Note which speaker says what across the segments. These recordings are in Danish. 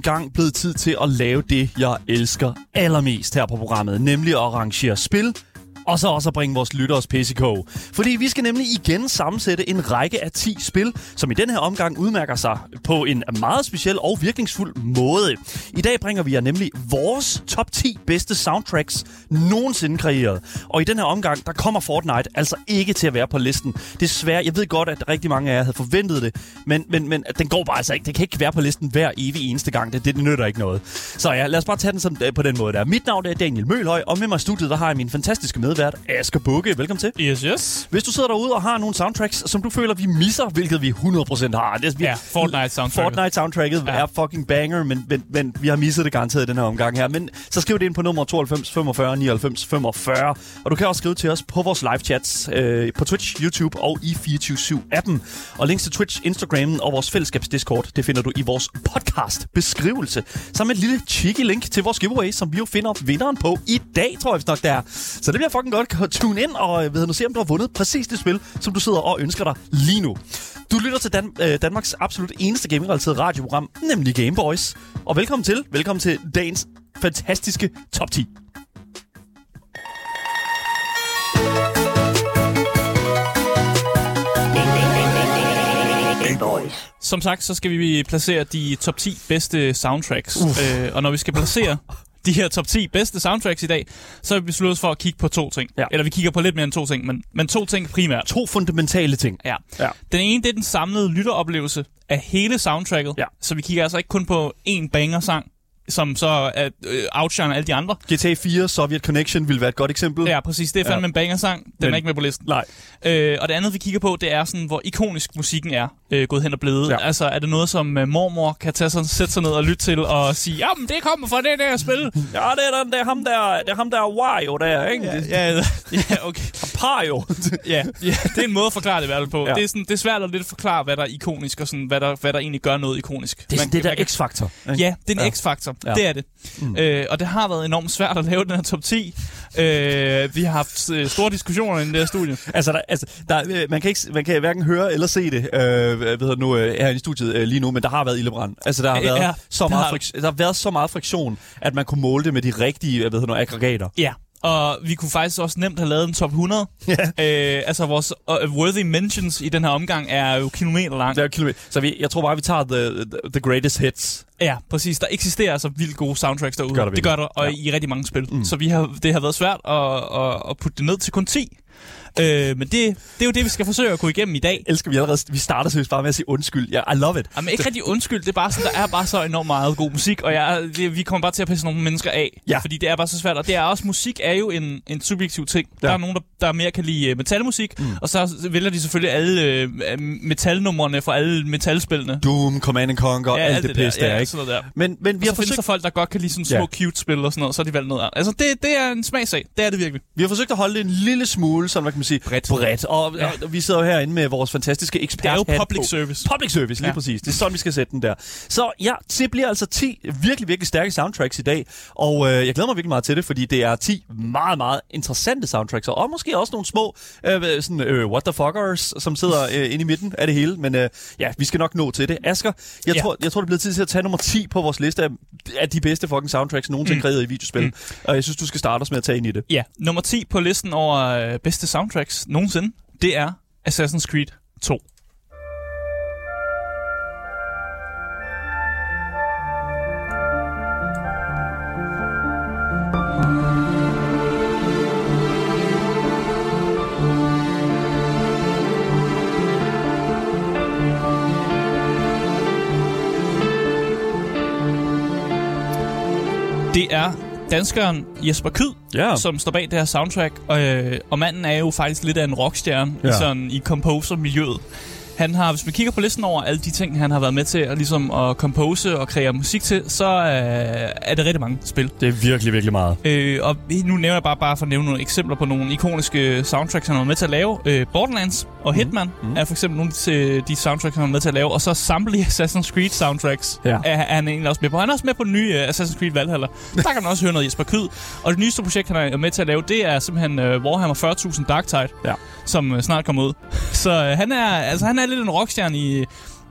Speaker 1: engang gang blevet tid til at lave det, jeg elsker allermest her på programmet, nemlig at arrangere spil og så også at bringe vores lytteres PCK. Fordi vi skal nemlig igen sammensætte en række af 10 spil, som i den her omgang udmærker sig på en meget speciel og virkningsfuld måde. I dag bringer vi jer nemlig vores top 10 bedste soundtracks nogensinde kreeret. Og i den her omgang, der kommer Fortnite altså ikke til at være på listen. Desværre, jeg ved godt, at rigtig mange af jer havde forventet det, men, men, men den går bare altså ikke. Det kan ikke være på listen hver evig eneste gang. Det, det, det nytter ikke noget. Så ja, lad os bare tage den sådan, øh, på den måde der. Mit navn er Daniel Mølhøj, og med mig i studiet, der har jeg min fantastiske medvært, Asger Bukke. Velkommen til.
Speaker 2: Yes, yes.
Speaker 1: Hvis du sidder derude og har nogle soundtracks, som du føler, vi misser, hvilket vi 100% har. Det, vi,
Speaker 2: Ja, Fortnite soundtracket.
Speaker 1: Fortnite soundtracket ja. Er fucking banger, men, men, men vi har misset det garanteret i den her omgang her. Men så skriv det ind på nummer 92 45 99 45. Og du kan også skrive til os på vores live chats øh, på Twitch, YouTube og i 24-7-appen. Og links til Twitch, Instagram og vores fællesskabs Discord, det finder du i vores podcast beskrivelse. Sammen med et lille cheeky link til vores giveaway, som vi jo finder vinderen på i dag, tror jeg nok det er. Så det bliver fucking godt. Tune ind og øh, ved nu se, om du har vundet præcis det spil, som du sidder og ønsker dig lige nu. Du lytter til Dan- øh, Danmarks absolut eneste gaming-relateret radioprogram, nemlig Gameboys. Og velkommen til. Velkommen til dagens fantastiske top 10.
Speaker 2: Som sagt, så skal vi placere de top 10 bedste soundtracks. Øh, og når vi skal placere de her top 10 bedste soundtracks i dag, så har vi besluttet os for at kigge på to ting.
Speaker 1: Ja.
Speaker 2: Eller vi kigger på lidt mere end to ting, men, men to ting primært.
Speaker 1: To fundamentale ting.
Speaker 2: Ja.
Speaker 1: Ja.
Speaker 2: Den ene, det er den samlede lytteroplevelse af hele soundtracket.
Speaker 1: Ja.
Speaker 2: Så vi kigger altså ikke kun på én banger-sang, som så er øh, outshiner alle de andre.
Speaker 1: GTA 4 Soviet Connection vil være et godt eksempel.
Speaker 2: Ja, præcis. Det er fandme
Speaker 1: Ja.
Speaker 2: en banger-sang. Den
Speaker 1: Men-
Speaker 2: er ikke med på listen.
Speaker 1: Nej.
Speaker 2: Øh, og det andet, vi kigger på, det er sådan, hvor ikonisk musikken er øh, gået hen og blevet.
Speaker 1: Ja.
Speaker 2: Altså, er det noget, som øh, mormor kan tage sig, sætte sig ned og lytte til og sige, jamen, det kommer fra det der spil.
Speaker 1: Ja, det er, den, det er ham der, det er ham der Wario der, ikke? Ja,
Speaker 2: ja, ja, okay.
Speaker 1: Pario.
Speaker 2: Ja, ja, det er en måde at forklare det i hvert fald på.
Speaker 1: Ja.
Speaker 2: Det, er sådan, det er svært at lidt forklare, hvad der er ikonisk, og sådan, hvad, der, hvad der egentlig gør noget ikonisk.
Speaker 1: Det er sådan det
Speaker 2: man
Speaker 1: der
Speaker 2: kan-
Speaker 1: X-faktor. ikke?
Speaker 2: Ja, det er en
Speaker 1: Ja.
Speaker 2: X-faktor.
Speaker 1: Ja.
Speaker 2: Det er det. Mm. Øh, og det har været enormt svært at lave den her top 10. Øh, vi har haft øh, store diskussioner i den der studie.
Speaker 1: Altså, der, altså der, øh, man, kan ikke, man kan hverken høre eller se det øh, hedder det nu, øh, her i studiet øh, lige nu, men der har været ildebrand. Altså, der har, været
Speaker 2: ja,
Speaker 1: så
Speaker 2: der
Speaker 1: meget
Speaker 2: har-
Speaker 1: frik- der har været så meget friktion, at man kunne måle det med de rigtige hedder det nu, aggregater.
Speaker 2: Ja. Og vi kunne faktisk også nemt have lavet en top 100.
Speaker 1: Ja.
Speaker 2: Øh, altså vores uh, worthy mentions i den her omgang er jo kilometer lang.
Speaker 1: Det er kilometer. Så vi, jeg tror bare, vi tager the, the, greatest hits.
Speaker 2: Ja, præcis. Der eksisterer altså vildt gode soundtracks derude.
Speaker 1: Gør der
Speaker 2: det gør der, og
Speaker 1: ja.
Speaker 2: i rigtig mange spil. Mm. Så vi har, det har været svært at, at, at putte det ned til kun 10. Øh, men det, det er jo det, vi skal forsøge at gå igennem i dag.
Speaker 1: Elsker vi allerede. Vi starter seriøst bare med at sige undskyld. Ja, I love it.
Speaker 2: Jamen ikke rigtig undskyld, det er bare sådan, der er bare så enormt meget god musik, og jeg, det, vi kommer bare til at pisse nogle mennesker af,
Speaker 1: Ja.
Speaker 2: fordi det er bare så svært, og det er også, musik er jo en, en subjektiv ting.
Speaker 1: Ja.
Speaker 2: Der er nogen, der, der mere kan lide øh, metalmusik, mm. og så vælger de selvfølgelig alle øh, metalnumrene fra alle metalspillene.
Speaker 1: Doom, Command and Conquer, ja, alt,
Speaker 2: alt
Speaker 1: det, pis der,
Speaker 2: ja,
Speaker 1: ikke?
Speaker 2: Sådan der.
Speaker 1: Men, men vi
Speaker 2: Vi
Speaker 1: har,
Speaker 2: og så findes der
Speaker 1: forsøgt,
Speaker 2: folk, der godt kan lide sådan små
Speaker 1: Ja.
Speaker 2: ja. cute-spil og sådan noget, så har de valgt noget andet. Altså, det, det er en smagsag. Det er det virkelig.
Speaker 1: vi har forsøgt at holde det en lille smule, sådan kan man sige,
Speaker 2: Bredt.
Speaker 1: bredt. Og, ja. Og vi sidder jo herinde med vores fantastiske ekspert.
Speaker 2: Det er jo public
Speaker 1: på.
Speaker 2: service.
Speaker 1: Public service, lige ja. Præcis. Det er sådan, vi skal sætte den der. Så ja, det bliver altså 10 virkelig, virkelig stærke soundtracks i dag. Og øh, jeg glæder mig virkelig meget til det, fordi det er 10 meget, meget interessante soundtracks. Og måske også nogle små øh, sådan, øh, what the fuckers, som sidder øh, inde i midten af det hele. Men øh, ja, vi skal nok nå til det. Asger, jeg,
Speaker 2: Ja.
Speaker 1: tror, jeg tror, det bliver tid til at tage nummer 10 på vores liste af, af de bedste fucking soundtracks nogensinde mm. kreeret i videospil. Mm. Og jeg synes, du skal starte os med at tage ind i det.
Speaker 2: Ja, nummer 10 på listen over øh, bedste soundtracks nogensinde, det er Assassin's Creed 2. Det er danskeren Jesper Kyd,
Speaker 1: Ja.
Speaker 2: som står bag det her soundtrack. Og, øh, og manden er jo faktisk lidt af en rockstjerne
Speaker 1: ja.
Speaker 2: sådan, i composer-miljøet. Han har, hvis man kigger på listen over alle de ting, han har været med til at, ligesom, at compose og kreere musik til, så øh, er det rigtig mange spil.
Speaker 1: Det er virkelig, virkelig meget.
Speaker 2: Øh, og nu nævner jeg bare, bare for at nævne nogle eksempler på nogle ikoniske soundtracks, han har været med til at lave. Øh, Borderlands og Hitman mm. er for eksempel nogle af de soundtracks, han har været med til at lave. Og så samtlige Assassin's Creed soundtracks
Speaker 1: Ja.
Speaker 2: er, er han egentlig også med på. Han er også med på den nye uh, Assassin's Creed Valhalla. Der kan man også høre noget Jesper Kyd. Og det nyeste projekt, han er med til at lave, det er simpelthen uh, Warhammer 40.000 Darktide,
Speaker 1: Ja.
Speaker 2: som uh, snart kommer ud. Så uh, han, er, altså, han er lidt en rockstjerne i,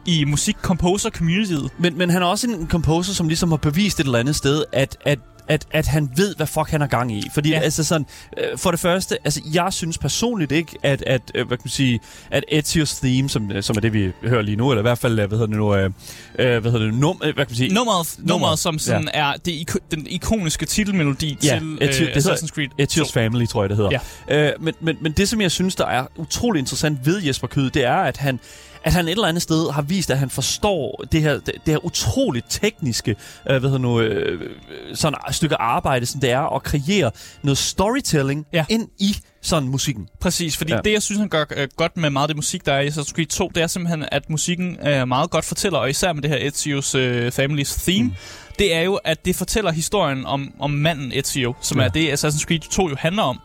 Speaker 2: i musik-composer-communityet.
Speaker 1: Men, men han er også en composer, som ligesom har bevist et eller andet sted, at, at at, at han ved, hvad fuck han har gang i. Fordi
Speaker 2: Ja.
Speaker 1: altså sådan, øh, for det første, altså jeg synes personligt ikke, at, at øh, hvad kan man sige, at Ezio's theme, som, øh, som er det, vi hører lige nu, eller i hvert fald, hvad hedder det nu, øh, hvad hedder det, num, hvad kan man sige,
Speaker 2: Nummeret, nummeret som sådan ja. er det den ikoniske titelmelodi
Speaker 1: Ja,
Speaker 2: til
Speaker 1: Ezio-
Speaker 2: øh, Assassin's Creed
Speaker 1: Ezio's
Speaker 2: 2.
Speaker 1: Family, tror jeg, det hedder. Ja. Øh, men, men, men det, som jeg synes, der er utrolig interessant ved Jesper Kød, det er, at han at han et eller andet sted har vist, at han forstår det her, det, det her utroligt tekniske øh, hvad nu, øh, sådan et stykke arbejde, som det er at kreere noget storytelling
Speaker 2: Ja.
Speaker 1: ind i sådan musikken.
Speaker 2: Præcis, fordi
Speaker 1: Ja.
Speaker 2: det, jeg synes, han gør øh, godt med meget af det musik, der er i Assassin's Creed 2, det er simpelthen, at musikken øh, meget godt fortæller, og især med det her Ezio's øh, Families theme, mm. det er jo, at det fortæller historien om, om manden Ezio, som
Speaker 1: ja.
Speaker 2: er det, Assassin's Creed 2 jo handler om.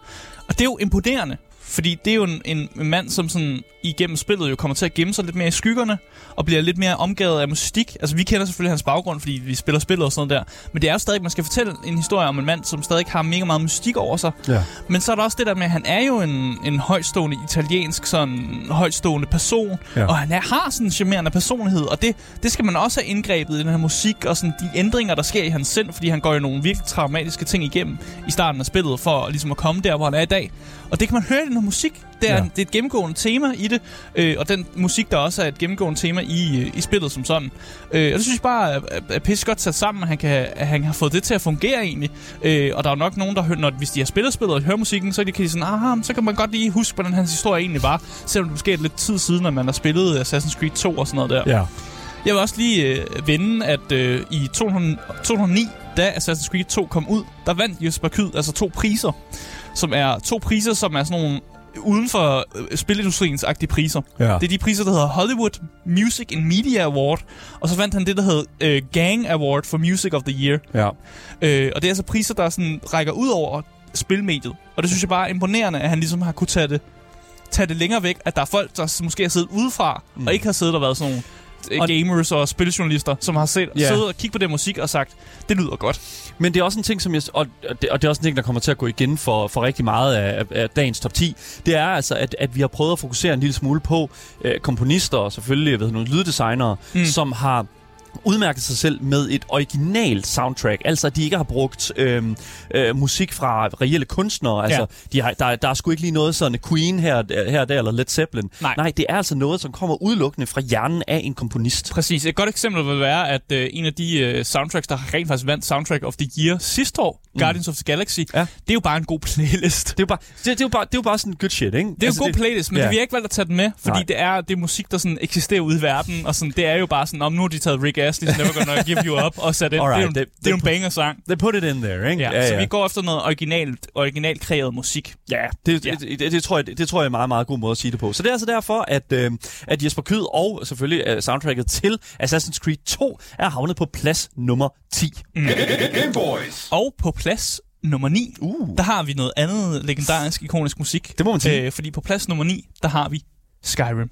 Speaker 2: Og det er jo imponerende, fordi det er jo en, en, mand, som sådan igennem spillet jo kommer til at gemme sig lidt mere i skyggerne, og bliver lidt mere omgivet af musik. Altså, vi kender selvfølgelig hans baggrund, fordi vi spiller spillet og sådan noget der. Men det er jo stadig, man skal fortælle en historie om en mand, som stadig har mega meget mystik over sig.
Speaker 1: Ja.
Speaker 2: Men så er der også det der med, at han er jo en, en højstående italiensk, sådan højstående person,
Speaker 1: Ja.
Speaker 2: og han er, har sådan en charmerende personlighed, og det, det skal man også have indgrebet i den her musik, og sådan de ændringer, der sker i hans sind, fordi han går jo nogle virkelig traumatiske ting igennem i starten af spillet, for ligesom at komme der, hvor han er i dag. Og det kan man høre i den musik. Det er,
Speaker 1: Ja.
Speaker 2: det er et gennemgående tema i det, øh, og den musik, der også er et gennemgående tema i, øh, i spillet som sådan. Øh, og det synes jeg bare er, er, pisse godt sat sammen, at han, kan, at han har fået det til at fungere egentlig. Øh, og der er jo nok nogen, der hører, når, hvis de har spillet spillet og hører musikken, så kan de sådan, aha, så kan man godt lige huske, hvordan hans historie egentlig var, selvom det måske er lidt tid siden, at man har spillet Assassin's Creed 2 og sådan noget der.
Speaker 1: Ja.
Speaker 2: Jeg vil også lige øh, vende, at øh, i 200, 2009, da Assassin's Creed 2 kom ud, der vandt Jesper Kyd altså to priser, som er to priser, som er sådan nogle uden for øh, spilindustriens agtige priser.
Speaker 1: Ja.
Speaker 2: Det er de priser, der hedder Hollywood Music and Media Award, og så vandt han det, der hedder øh, Gang Award for Music of the Year.
Speaker 1: Ja.
Speaker 2: Øh, og det er altså priser, der sådan rækker ud over spilmediet. Og det synes jeg bare er imponerende, at han ligesom har kunne tage det, tage det længere væk, at der er folk, der måske har siddet udefra, mm. Og ikke har siddet og været sådan nogle
Speaker 1: Og-
Speaker 2: gamers og spiljournalister, som har set, yeah. siddet og kigget på den musik og sagt, det lyder godt.
Speaker 1: Men det er også en ting, som jeg, og, det, og det er også en ting, der kommer til at gå igen for, for rigtig meget af, af- dagens top 10. Det er altså, at, at vi har prøvet at fokusere en lille smule på øh, komponister og selvfølgelig jeg ved, nogle lyddesignere. Mm. som har udmærket sig selv med et originalt soundtrack. Altså, at de ikke har brugt øhm, øh, musik fra reelle kunstnere. Altså,
Speaker 2: Ja.
Speaker 1: de har, der, der er sgu ikke lige noget sådan Queen her, her og der, eller Led Zeppelin.
Speaker 2: Nej.
Speaker 1: Nej, det er altså noget, som kommer udelukkende fra hjernen af en komponist.
Speaker 2: Præcis. Et godt eksempel vil være, at øh, en af de øh, soundtracks, der rent faktisk vandt Soundtrack of the Year sidste år, mm. Guardians of the Galaxy,
Speaker 1: Ja.
Speaker 2: det er jo bare en god playlist.
Speaker 1: Det er jo bare, det, det er jo bare, det er jo bare sådan good shit, ikke?
Speaker 2: Det er jo en god playlist, men
Speaker 1: ja.
Speaker 2: ja. vi har ikke valgt at tage den med, fordi
Speaker 1: Nej.
Speaker 2: det er, det er musik, der sådan eksisterer ude i verden, og sådan, det er jo bare sådan, om nu har de taget Rick Astley's Never Gonna Give You Up og sat ind.
Speaker 1: Alright,
Speaker 2: det er jo,
Speaker 1: det-
Speaker 2: det,
Speaker 1: det-
Speaker 2: det er jo en banger-sang.
Speaker 1: They put it in there, ikke?
Speaker 2: Ja, ja, så vi går efter noget originalt, originalt kreeret musik.
Speaker 1: Ja, det,
Speaker 2: Ja.
Speaker 1: ja. Det, det, det, tror jeg, det, det tror jeg er en meget, meget god måde at sige det på. Så det er altså derfor, at, øh, at Jesper Kyd og selvfølgelig øh, soundtracket til Assassin's Creed 2 er havnet på plads nummer 10.
Speaker 3: Game Boys.
Speaker 2: Og på plads nummer 9,
Speaker 1: Uh.
Speaker 2: der har vi noget andet legendarisk, ikonisk musik.
Speaker 1: Det må man sige.
Speaker 2: Øh, fordi på plads nummer 9, der har vi Skyrim.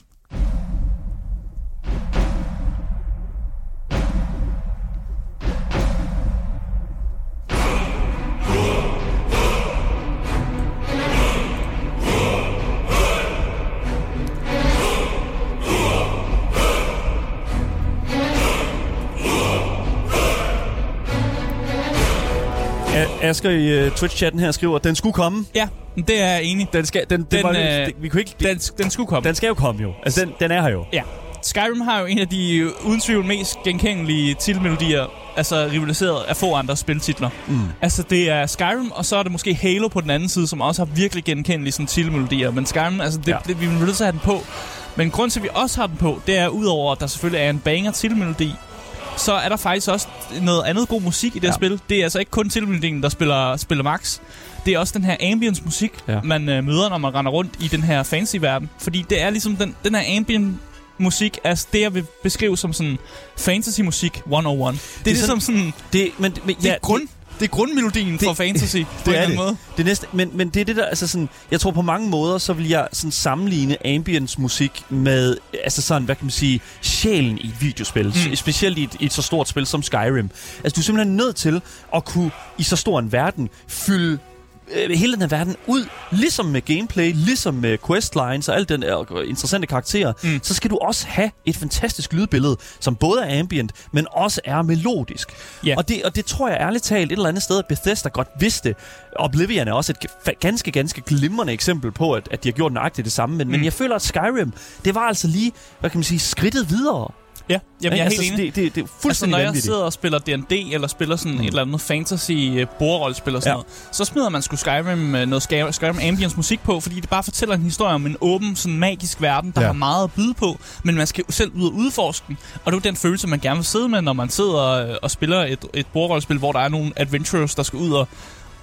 Speaker 1: A- Asger i uh, Twitch-chatten her skriver, den skulle komme.
Speaker 2: Ja, det er jeg enig.
Speaker 1: Den skal, den, den,
Speaker 2: Den,
Speaker 1: var,
Speaker 2: øh,
Speaker 1: det, vi kunne ikke,
Speaker 2: Den, den skulle komme.
Speaker 1: den skal jo komme jo. Altså, den, den er her jo.
Speaker 2: Ja. Skyrim har jo en af de øh, uden tvivl mest genkendelige titelmelodier, altså rivaliseret af få andre spiltitler.
Speaker 1: Mm.
Speaker 2: Altså det er Skyrim, og så er det måske Halo på den anden side, som også har virkelig genkendelige sådan, titelmelodier. Men Skyrim, altså det,
Speaker 1: Ja.
Speaker 2: ja. det, vi er nødt til at have den på. Men grund til, at vi også har den på, det er udover, at der selvfølgelig er en banger titelmelodi, så er der faktisk også noget andet god musik i det
Speaker 1: Ja.
Speaker 2: spil. Det er altså ikke kun titelmelodien, der spiller, spiller max. Det er også den her ambience musik,
Speaker 1: Ja.
Speaker 2: man øh, møder, når man render rundt i den her fancy verden. Fordi det er ligesom den, den her ambient musik er det, jeg vil beskrive som sådan fantasy-musik 101. Det er, det er ligesom sådan...
Speaker 1: Det, men, men,
Speaker 2: Det er, grund, det er grundmelodien
Speaker 1: Det-
Speaker 2: for fantasy, på en
Speaker 1: det
Speaker 2: eller
Speaker 1: er
Speaker 2: anden
Speaker 1: det.
Speaker 2: måde.
Speaker 1: Det næste, men, men det er det der, altså sådan, jeg tror på mange måder, så vil jeg sådan sammenligne ambience musik med, altså sådan, hvad kan man sige, sjælen i et videospil.
Speaker 2: Mm.
Speaker 1: Specielt i et, i et så stort spil som Skyrim. Altså du er simpelthen nødt til at kunne, i så stor en verden, fylde hele den her verden ud, ligesom med gameplay, ligesom med questlines og alt den øh, interessante karakterer,
Speaker 2: Mm.
Speaker 1: så skal du også have et fantastisk lydbillede, som både er ambient, men også er melodisk.
Speaker 2: Ja.
Speaker 1: Og, det, og det tror jeg ærligt talt et eller andet sted, at Bethesda godt vidste. Oblivion er også et ganske, ganske glimrende eksempel på, at, at de har gjort nøjagtigt det samme. Men. Mm. men jeg føler, at Skyrim, det var altså lige, hvad kan man sige, skridtet videre.
Speaker 2: Ja, jamen, jeg er
Speaker 1: altså,
Speaker 2: helt enig.
Speaker 1: Det, det, det er
Speaker 2: Altså,
Speaker 1: fuldstændig
Speaker 2: når jeg
Speaker 1: vanvittigt.
Speaker 2: sidder og spiller D&D, eller spiller sådan mm. et eller andet fantasy uh, bordrollespil og sådan
Speaker 1: Ja.
Speaker 2: noget, så smider man sgu Skyrim uh, noget Sky- Skyrim Ambience musik på, fordi det bare fortæller en historie om en åben, sådan magisk verden, der
Speaker 1: Ja.
Speaker 2: har meget at byde på, men man skal selv ud og udforske den. Og det er den følelse, man gerne vil sidde med, når man sidder øh, og spiller et, et bordrollespil, hvor der er nogle adventurers, der skal ud og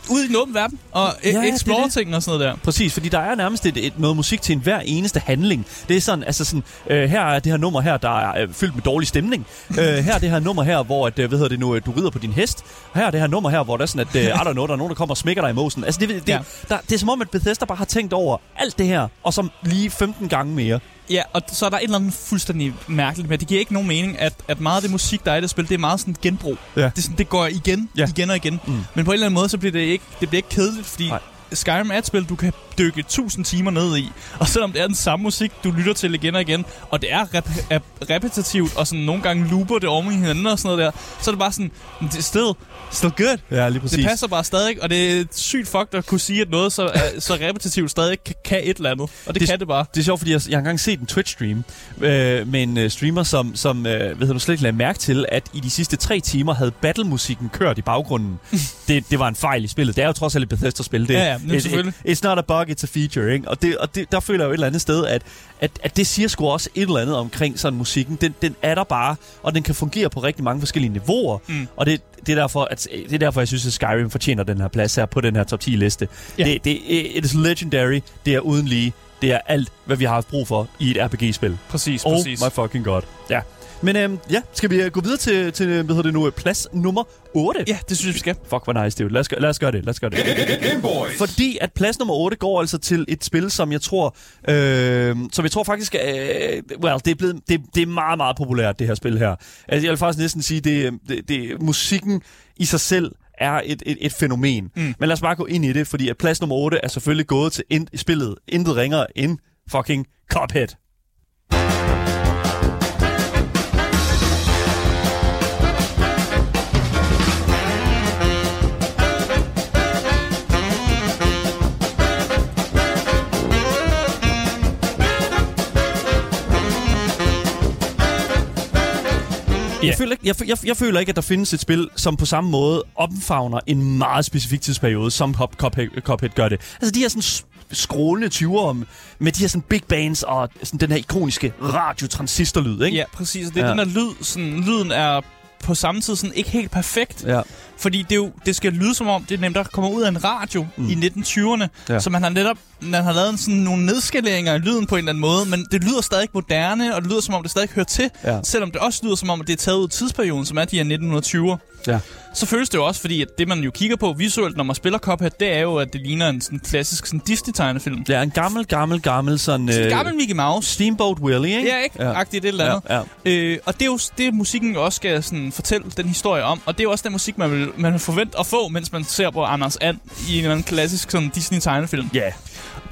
Speaker 2: ud i den åbne verden og
Speaker 1: Ja,
Speaker 2: ja,
Speaker 1: ja, det
Speaker 2: explore
Speaker 1: det.
Speaker 2: ting og sådan noget der.
Speaker 1: Præcis, fordi der er nærmest et, et, noget musik til enhver eneste handling. Det er sådan, altså sådan, øh, her er det her nummer her, der er øh, fyldt med dårlig stemning. øh, her er det her nummer her, hvor, at, øh, hvad hedder det nu, øh, du rider på din hest. Her er det her nummer her, hvor der er sådan, at, øh, I don't know, der er nogen, der kommer og smækker dig i mosen. Altså, det, det,
Speaker 2: ja.
Speaker 1: der, det er som om, at Bethesda bare har tænkt over alt det her, og som lige 15 gange mere.
Speaker 2: Ja, og så er der et eller andet fuldstændig mærkeligt med, det giver ikke nogen mening, at, at meget af det musik, der er i det spil, det er meget sådan genbrug.
Speaker 1: Ja.
Speaker 2: Det, sådan, det går igen,
Speaker 1: Ja.
Speaker 2: igen og igen.
Speaker 1: Mm.
Speaker 2: Men på en eller anden måde, så bliver det ikke, det bliver ikke kedeligt, fordi
Speaker 1: Nej.
Speaker 2: Skyrim er et spil, du kan dykke 1000 timer ned i. Og selvom det er den samme musik, du lytter til igen og igen, og det er rep- rep- repetitivt, og sådan nogle gange looper det oven i hinanden og sådan noget der, så er det bare sådan, "Men det er still, still good.
Speaker 1: Ja, lige
Speaker 2: Det passer bare stadig, og det er sygt fucked at kunne sige, at noget så, er, så repetitivt stadig kan, kan et eller andet. Og det,
Speaker 1: Det-
Speaker 2: kan det bare.
Speaker 1: Det er sjovt, fordi jeg, jeg har engang set en Twitch-stream øh, med en øh, streamer, som, som øh, hvad hedder du, slet ikke lagde mærke til, at i de sidste tre timer havde battlemusikken kørt i baggrunden. det, det var en fejl i spillet. Det er jo trods alt et Bethesda-spil. Det,
Speaker 2: Ja, ja,
Speaker 1: it. It, it's not a bug, it's a feature. Ikke? Og, det, og det, der føler jeg jo et eller andet sted, at, at, at det siger sgu også et eller andet omkring sådan musikken. Den, den er der bare, og den kan fungere på rigtig mange forskellige niveauer.
Speaker 2: Mm.
Speaker 1: Og det, det, er derfor, at, det er derfor, jeg synes, at Skyrim fortjener den her plads her på den her top 10-liste.
Speaker 2: Ja.
Speaker 1: Det, det, it is legendary. Det er uden lige. Det er alt, hvad vi har haft brug for i et RPG-spil.
Speaker 2: Præcis,
Speaker 1: Oh
Speaker 2: præcis.
Speaker 1: my fucking god. Ja. Men øhm, ja, skal vi øh, gå videre til, til hvad hedder det nu, plads nummer 8?
Speaker 2: Ja, det synes jeg, vi skal.
Speaker 1: Fuck, hvor nice, dude. Lad os, gøre- lad os gøre det, lad os gøre det.
Speaker 3: Game Boys.
Speaker 1: Fordi at plads nummer 8 går altså til et spil, som jeg tror, øh, som jeg tror faktisk, øh, well, det er, blevet, det, det er meget, meget populært, det her spil her. Altså, jeg vil faktisk næsten sige, det, det, det musikken i sig selv er et, et, et fænomen.
Speaker 2: Mm.
Speaker 1: Men lad os bare gå ind i det, fordi at plads nummer 8 er selvfølgelig gået til ind, spillet intet ringer end fucking Cuphead. Jeg, føler ikke, jeg, jeg, jeg føler ikke, at der findes et spil, som på samme måde omfavner en meget specifik tidsperiode, som Hop, Cuphead, Cuphead gør det. Altså de her sådan skrålende 20'ere med de her sådan big bands og sådan den her ikoniske radiotransistorlyd, ikke?
Speaker 2: Ja, præcis. Det er
Speaker 1: Ja.
Speaker 2: den der lyd, sådan, lyden er på samme tid sådan ikke helt perfekt.
Speaker 1: Ja.
Speaker 2: Fordi det, er jo, det skal lyde som om, det er nemt, der kommer ud af en radio
Speaker 1: Mm.
Speaker 2: i 1920'erne.
Speaker 1: Ja.
Speaker 2: Ja. Så man har netop man har lavet sådan nogle nedskaleringer i lyden på en eller anden måde, men det lyder stadig moderne, og det lyder som om, det stadig hører til.
Speaker 1: Ja.
Speaker 2: Selvom det også lyder som om, at det er taget ud af tidsperioden, som er de her 1920'er.
Speaker 1: Ja.
Speaker 2: Så føles det jo også, fordi at det man jo kigger på visuelt, når man spiller Cuphead, det er jo, at det ligner en sådan klassisk sådan Disney-tegnefilm.
Speaker 1: Er en gammel, gammel, gammel sådan...
Speaker 2: Sådan
Speaker 1: øh,
Speaker 2: gammel Mickey Mouse.
Speaker 1: Steamboat Willie, ikke?
Speaker 2: Ja, ikke?
Speaker 1: Ja.
Speaker 2: Ja. Agtigt et eller andet.
Speaker 1: Ja, ja.
Speaker 2: Øh, og det er jo det, musikken også skal sådan, fortælle den historie om. Og det er jo også den musik, man vil, man vil forvente at få, mens man ser på Anders And i en eller anden klassisk sådan, Disney-tegnefilm.
Speaker 1: Ja.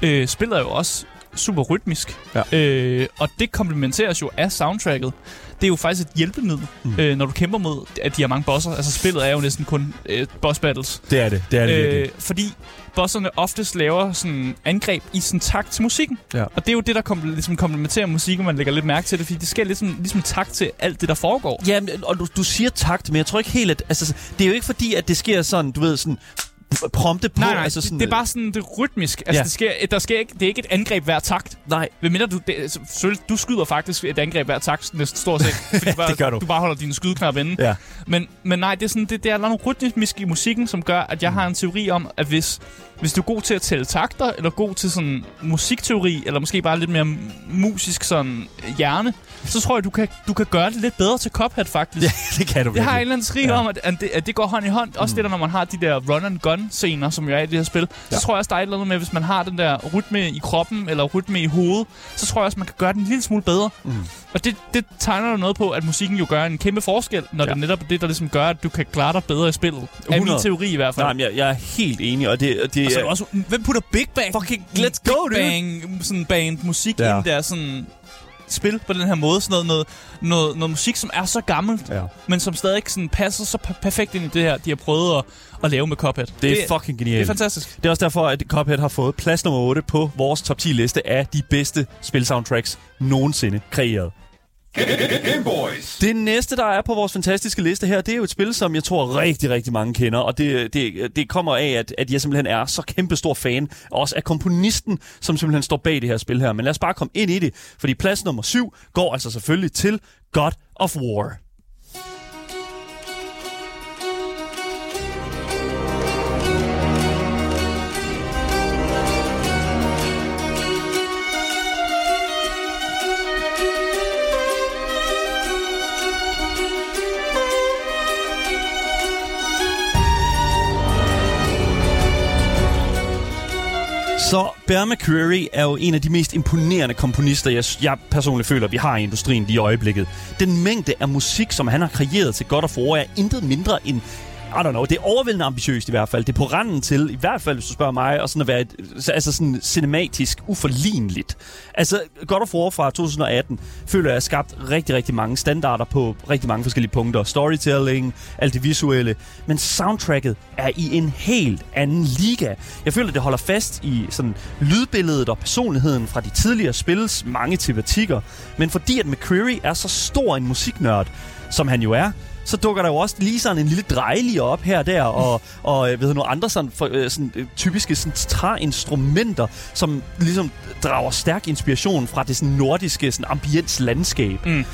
Speaker 2: Øh, spillet er jo også super rytmisk.
Speaker 1: Ja.
Speaker 2: Øh, og det komplementeres jo af soundtracket. Det er jo faktisk et hjælpemiddel,
Speaker 1: Mm.
Speaker 2: øh, når du kæmper mod at de her mange bosser. Altså spillet er jo næsten kun øh, boss battles.
Speaker 1: Det er det. Det er det.
Speaker 2: Øh, fordi bosserne oftest laver sådan angreb i sådan takt til musikken.
Speaker 1: Ja.
Speaker 2: Og det er jo det, der kom, ligesom komplementerer musikken, man lægger lidt mærke til det, fordi det sker ligesom, ligesom takt til alt det, der foregår.
Speaker 1: Ja, men- og du, du siger takt, men jeg tror ikke helt, at... Altså, det er jo ikke fordi, at det sker sådan, du ved, sådan prompte på.
Speaker 2: Nej, nej,
Speaker 1: altså
Speaker 2: altså
Speaker 1: sådan,
Speaker 2: det, det er bare sådan, det er rytmisk. Altså,
Speaker 1: Ja.
Speaker 2: det, sker, der sker ikke, det er ikke et angreb hver takt.
Speaker 1: Nej,
Speaker 2: Ved mindre du, det, altså, selvfølgelig, du skyder faktisk et angreb hver takt, næsten stort set. Fordi du bare,
Speaker 1: det gør du.
Speaker 2: Du bare holder din skydeknap inde.
Speaker 1: Ja.
Speaker 2: Men, men nej, det er, sådan, det, det er noget rytmisk i musikken, som gør, at jeg har en teori om, at hvis hvis du er god til at tælle takter, eller god til sådan musikteori, eller måske bare lidt mere musisk sådan hjerne, så tror jeg, du kan, du kan gøre det lidt bedre til Cuphead, faktisk.
Speaker 1: Ja, det kan du
Speaker 2: Jeg har en eller anden skrig ja. om, at, at, det, at det går hånd i hånd. Også det der, når man har de der run-and-gun-scener, som jo er i det her spil. Ja. Så tror jeg også, der er et eller andet med, hvis man har den der rytme i kroppen, eller rytme i hovedet, så tror jeg også, man kan gøre den en lille smule bedre. Mm. Og det, det tegner jo noget på, at musikken jo gør en kæmpe forskel, når ja. Det netop er det, der ligesom gør, at du kan klare dig bedre i spillet. Er min
Speaker 1: 100.
Speaker 2: teori i hvert fald.
Speaker 1: Nej, men jeg, jeg er helt enig, og det, og det
Speaker 2: Og så er også, hvem putter Big Bang?
Speaker 1: Fucking let's go,
Speaker 2: Big. Bang, sådan band musik
Speaker 1: ja.
Speaker 2: ind der, sådan spil på den her måde. Sådan noget, noget, noget, noget musik, som er så gammelt,
Speaker 1: Ja.
Speaker 2: men som stadig sådan passer så per- perfekt ind i det her, de har prøvet at, at lave med Cuphead.
Speaker 1: det er fucking
Speaker 2: det er
Speaker 1: genialt.
Speaker 2: fantastisk.
Speaker 1: Det er også derfor, at Cuphead har fået plads nummer 8 på vores top 10 liste af de bedste spilsoundtracks nogensinde kreeret. Det næste, der er på vores fantastiske liste her, det er jo et spil, som jeg tror rigtig, rigtig mange kender. Og det, det, det kommer af, at, at jeg simpelthen er så kæmpe stor fan, også af komponisten, som simpelthen står bag det her spil her. Men lad os bare komme ind i det, fordi plads nummer 7 går altså selvfølgelig til God of War. Så Bear McCreary er jo en af de mest imponerende komponister, jeg, jeg personligt føler, vi har i industrien lige i øjeblikket. Den mængde af musik, som han har kreeret til God of War, er intet mindre end i don't know, det er overvældende ambitiøst i hvert fald. Det er på randen til, i hvert fald hvis du spørger mig, og sådan at være et, altså sådan cinematisk uforligneligt. Altså, God of War fra 2018 føler jeg har skabt rigtig, rigtig mange standarder på rigtig mange forskellige punkter. Storytelling, alt det visuelle. Men soundtracket er i en helt anden liga. Jeg føler, det holder fast i sådan lydbilledet og personligheden fra de tidligere spils mange tematikker. Men fordi at McCreary er så stor en musiknørd, som han jo er, så dukker der jo også lige sådan en lille drejlig op her og der, og, og øh, ved nogle andre sådan, for, øh, sådan, øh, typiske sådan, træinstrumenter, som ligesom drager stærk inspiration fra det sådan, nordiske sådan, ambienslandskab.
Speaker 2: Mm.